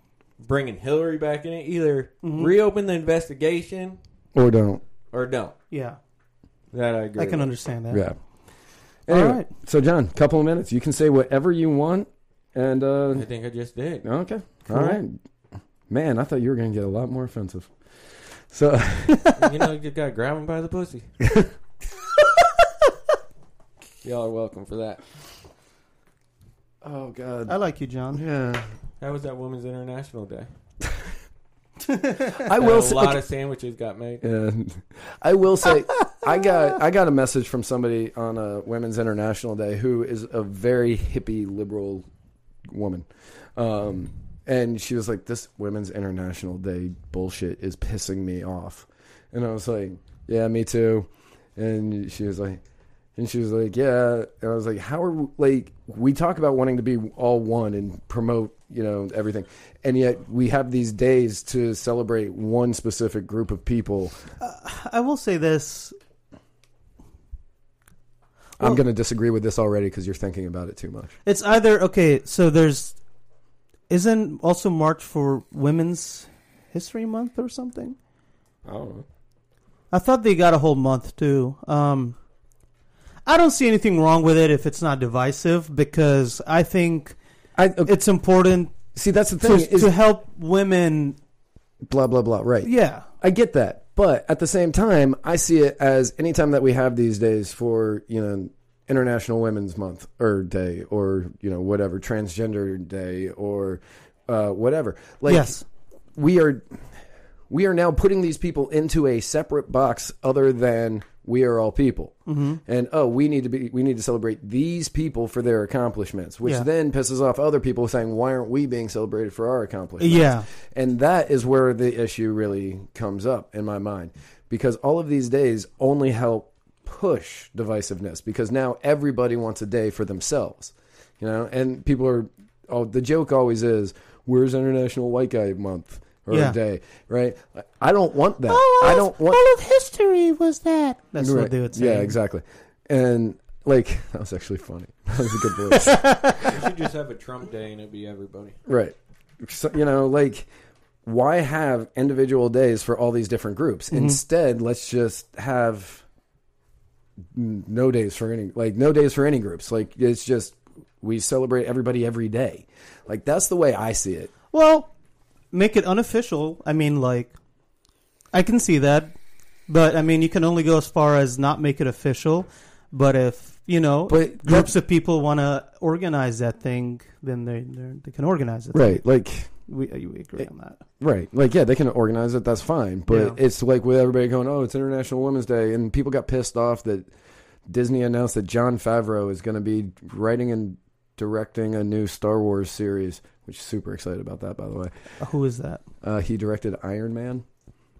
bringing Hillary back in it. Either Mhm. reopen the investigation Or don't. or don't. Yeah. That I agree. I can with. understand that. Yeah. All Anyway, right. so John, couple of minutes. You can say whatever you want, and uh, I think I just did. okay, Cool. all right. Man, I thought you were going to get a lot more offensive. So, you know, you just got to grab him by the pussy. Y'all are welcome for that. oh god, I like you, John. yeah. How was that Women's International Day? I will a say, lot of sandwiches got made. Yeah. I will say I got I got a message from somebody on a Women's International Day who is a very hippie liberal woman. Um, and she was like, This Women's International Day bullshit is pissing me off. And I was like, Yeah, me too. And she was like and she was like, "Yeah." And I was like, "How are we, like we talk about wanting to be all one and promote, you know, everything, and yet we have these days to celebrate one specific group of people." I will say this. I'm Well- going to disagree with this already because you're thinking about it too much. It's either okay. So there's isn't also March for Women's History Month or something. I don't know. I thought they got a whole month too. Um, I don't see anything wrong with it if it's not divisive because I think I okay, it's important see. That's the to, thing is to help women. blah blah blah. Right. Yeah, I get that, but at the same time, I see it as any time that we have these days for you know International Women's Month or Day or you know whatever Transgender Day or uh, whatever. Like yes, we are we are now putting these people into a separate box other than we are all people. Mm-hmm. And oh, we need to be we need to celebrate these people for their accomplishments, which Yeah. then pisses off other people saying why aren't we being celebrated for our accomplishments? yeah, And that is where the issue really comes up in my mind. Because all of these days only help push divisiveness because now everybody wants a day for themselves. You know, and people are oh the joke always is, Where's International White Guy Month or Yeah. day? Right? I don't want that. I don't want all of history was that. That's Right. what they would say. Yeah, exactly. And like that was actually funny. That was a good voice. We should just have a Trump day and it'd be everybody. Right. So, you know, like, why have individual days for all these different groups? Mm-hmm. Instead, let's just have n- no days for any, like, no days for any groups. Like, it's just we celebrate everybody every day. Like, that's the way I see it. Well, make it unofficial. I mean, like, I can see that, but I mean, you can only go as far as not make it official. But if you know But groups of people want to organize that thing, then they they're- can organize it. right, like We, uh, we agree on that. Right. Like, yeah, they can organize it. That's fine. But Yeah. it's like with everybody going, oh, it's International Women's Day. And people got pissed off that Disney announced that Jon Favreau is going to be writing and directing a new Star Wars series, which is super excited about that, by the way. Uh, Who is that? Uh, he directed Iron Man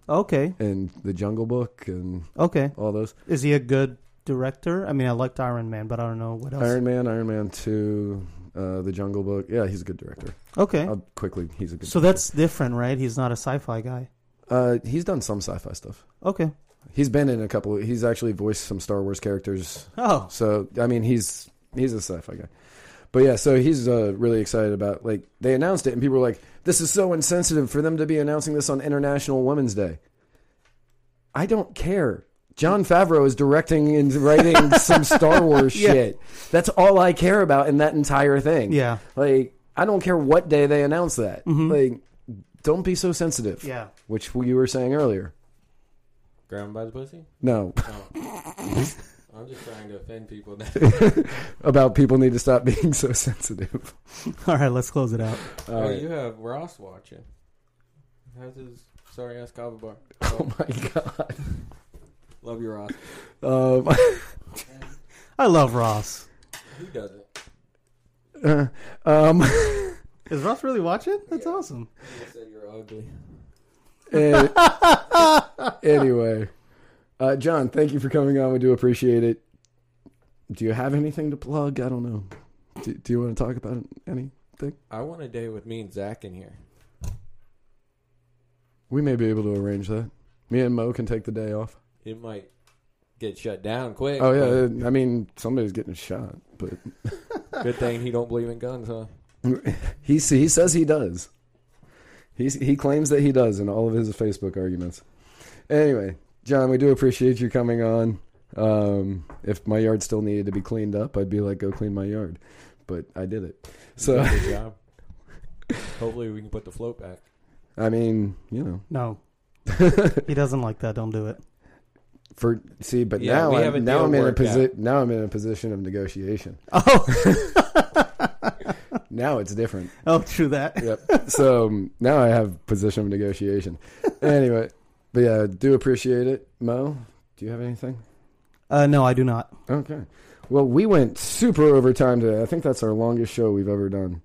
Okay, and The Jungle Book and okay. all those. Is he a good director? I mean, I liked Iron Man, but I don't know what else. Iron Man, Iron Man 2, uh, The Jungle Book. Yeah, he's a good director. Okay, I'll quickly, he's a good so that's different, right? He's not a sci-fi guy. Uh, he's done some sci fi stuff. Okay. He's been in a couple. he's actually voiced some Star Wars characters Oh, So I mean, he's he's a sci-fi guy, but yeah. So he's uh, really excited about like they announced it, and people were like, "This is so insensitive for them to be announcing this on International Women's Day." I don't care. Jon Favreau is directing and writing some Star Wars Yeah. shit. That's all I care about in that entire thing. yeah, Like I don't care what day they announce that. Mhm. Like, don't be so sensitive. yeah. Which you were saying earlier. Grab him by the pussy? No, Oh. I'm just trying to offend people. about people need to stop being so sensitive. All right, let's close it out. All oh, right. you have Ross watching. How's his sorry ass kava bar? Oh my god. Love you, Ross. Um, I love Ross. Who doesn't? uh, um, Is Ross really watching? That's awesome. You said you're ugly. eh, anyway, uh, John, thank you for coming on. We do appreciate it. Do you have anything to plug? I don't know. Do, do you want to talk about anything? I want a day with me and Zach in here. We may be able to arrange that. Me and Mo can take the day off. It might get shut down quick. Oh yeah, I mean somebody's getting shot, but but good thing he don't believe in guns, huh? he he says he does. He's, he claims that he does in all of his Facebook arguments. Anyway, John, we do appreciate you coming on. Um, if my yard still needed to be cleaned up, I'd be like, go clean my yard. But I did it. So, good job. Hopefully, we can put the float back. I mean, you know, No, he doesn't like that. Don't do it. for see, but Yeah, now we I'm, now deal I'm in a worked out. position. Now I'm in a position of negotiation. Oh, Now it's different. oh, true that. yep. So um, now I have position of negotiation. Anyway, but yeah, I do appreciate it. Mo, do you have anything? Uh, no, I do not. Okay. Well, we went super overtime today. I think that's our longest show we've ever done.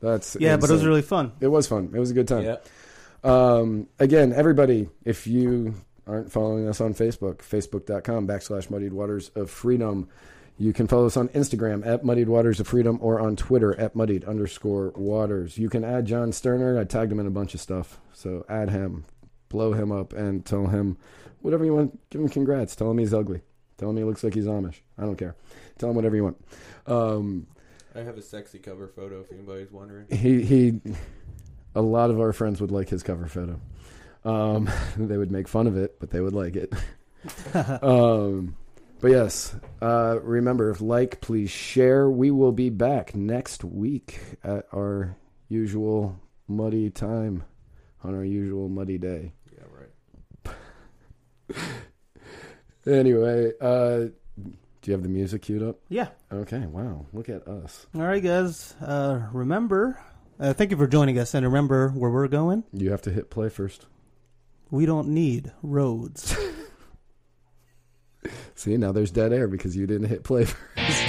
That's Yeah, but it was really fun. it was fun. It was a good time. Yeah. Um, again, everybody, if you aren't following us on Facebook, facebook.com backslash muddied waters of freedom. You can follow us on Instagram at muddied waters of freedom or on Twitter at muddied underscore waters. You can add John Sterner. I tagged him in a bunch of stuff. So add him, blow him up, and tell him whatever you want. Give him congrats. Tell him he's ugly. Tell him he looks like he's Amish. I don't care. Tell him whatever you want. Um, I have a sexy cover photo if anybody's wondering. he he a lot of our friends would like his cover photo um they would make fun of it but they would like it um but yes uh remember if like please share we will be back next week at our usual muddy time on our usual muddy day Yeah, right. anyway uh do you have the music queued up Yeah. okay wow look at us All right, guys. Uh, remember, uh, thank you for joining us, and remember where we're going. you have to hit play first We don't need roads. see now there's dead air because you didn't hit play first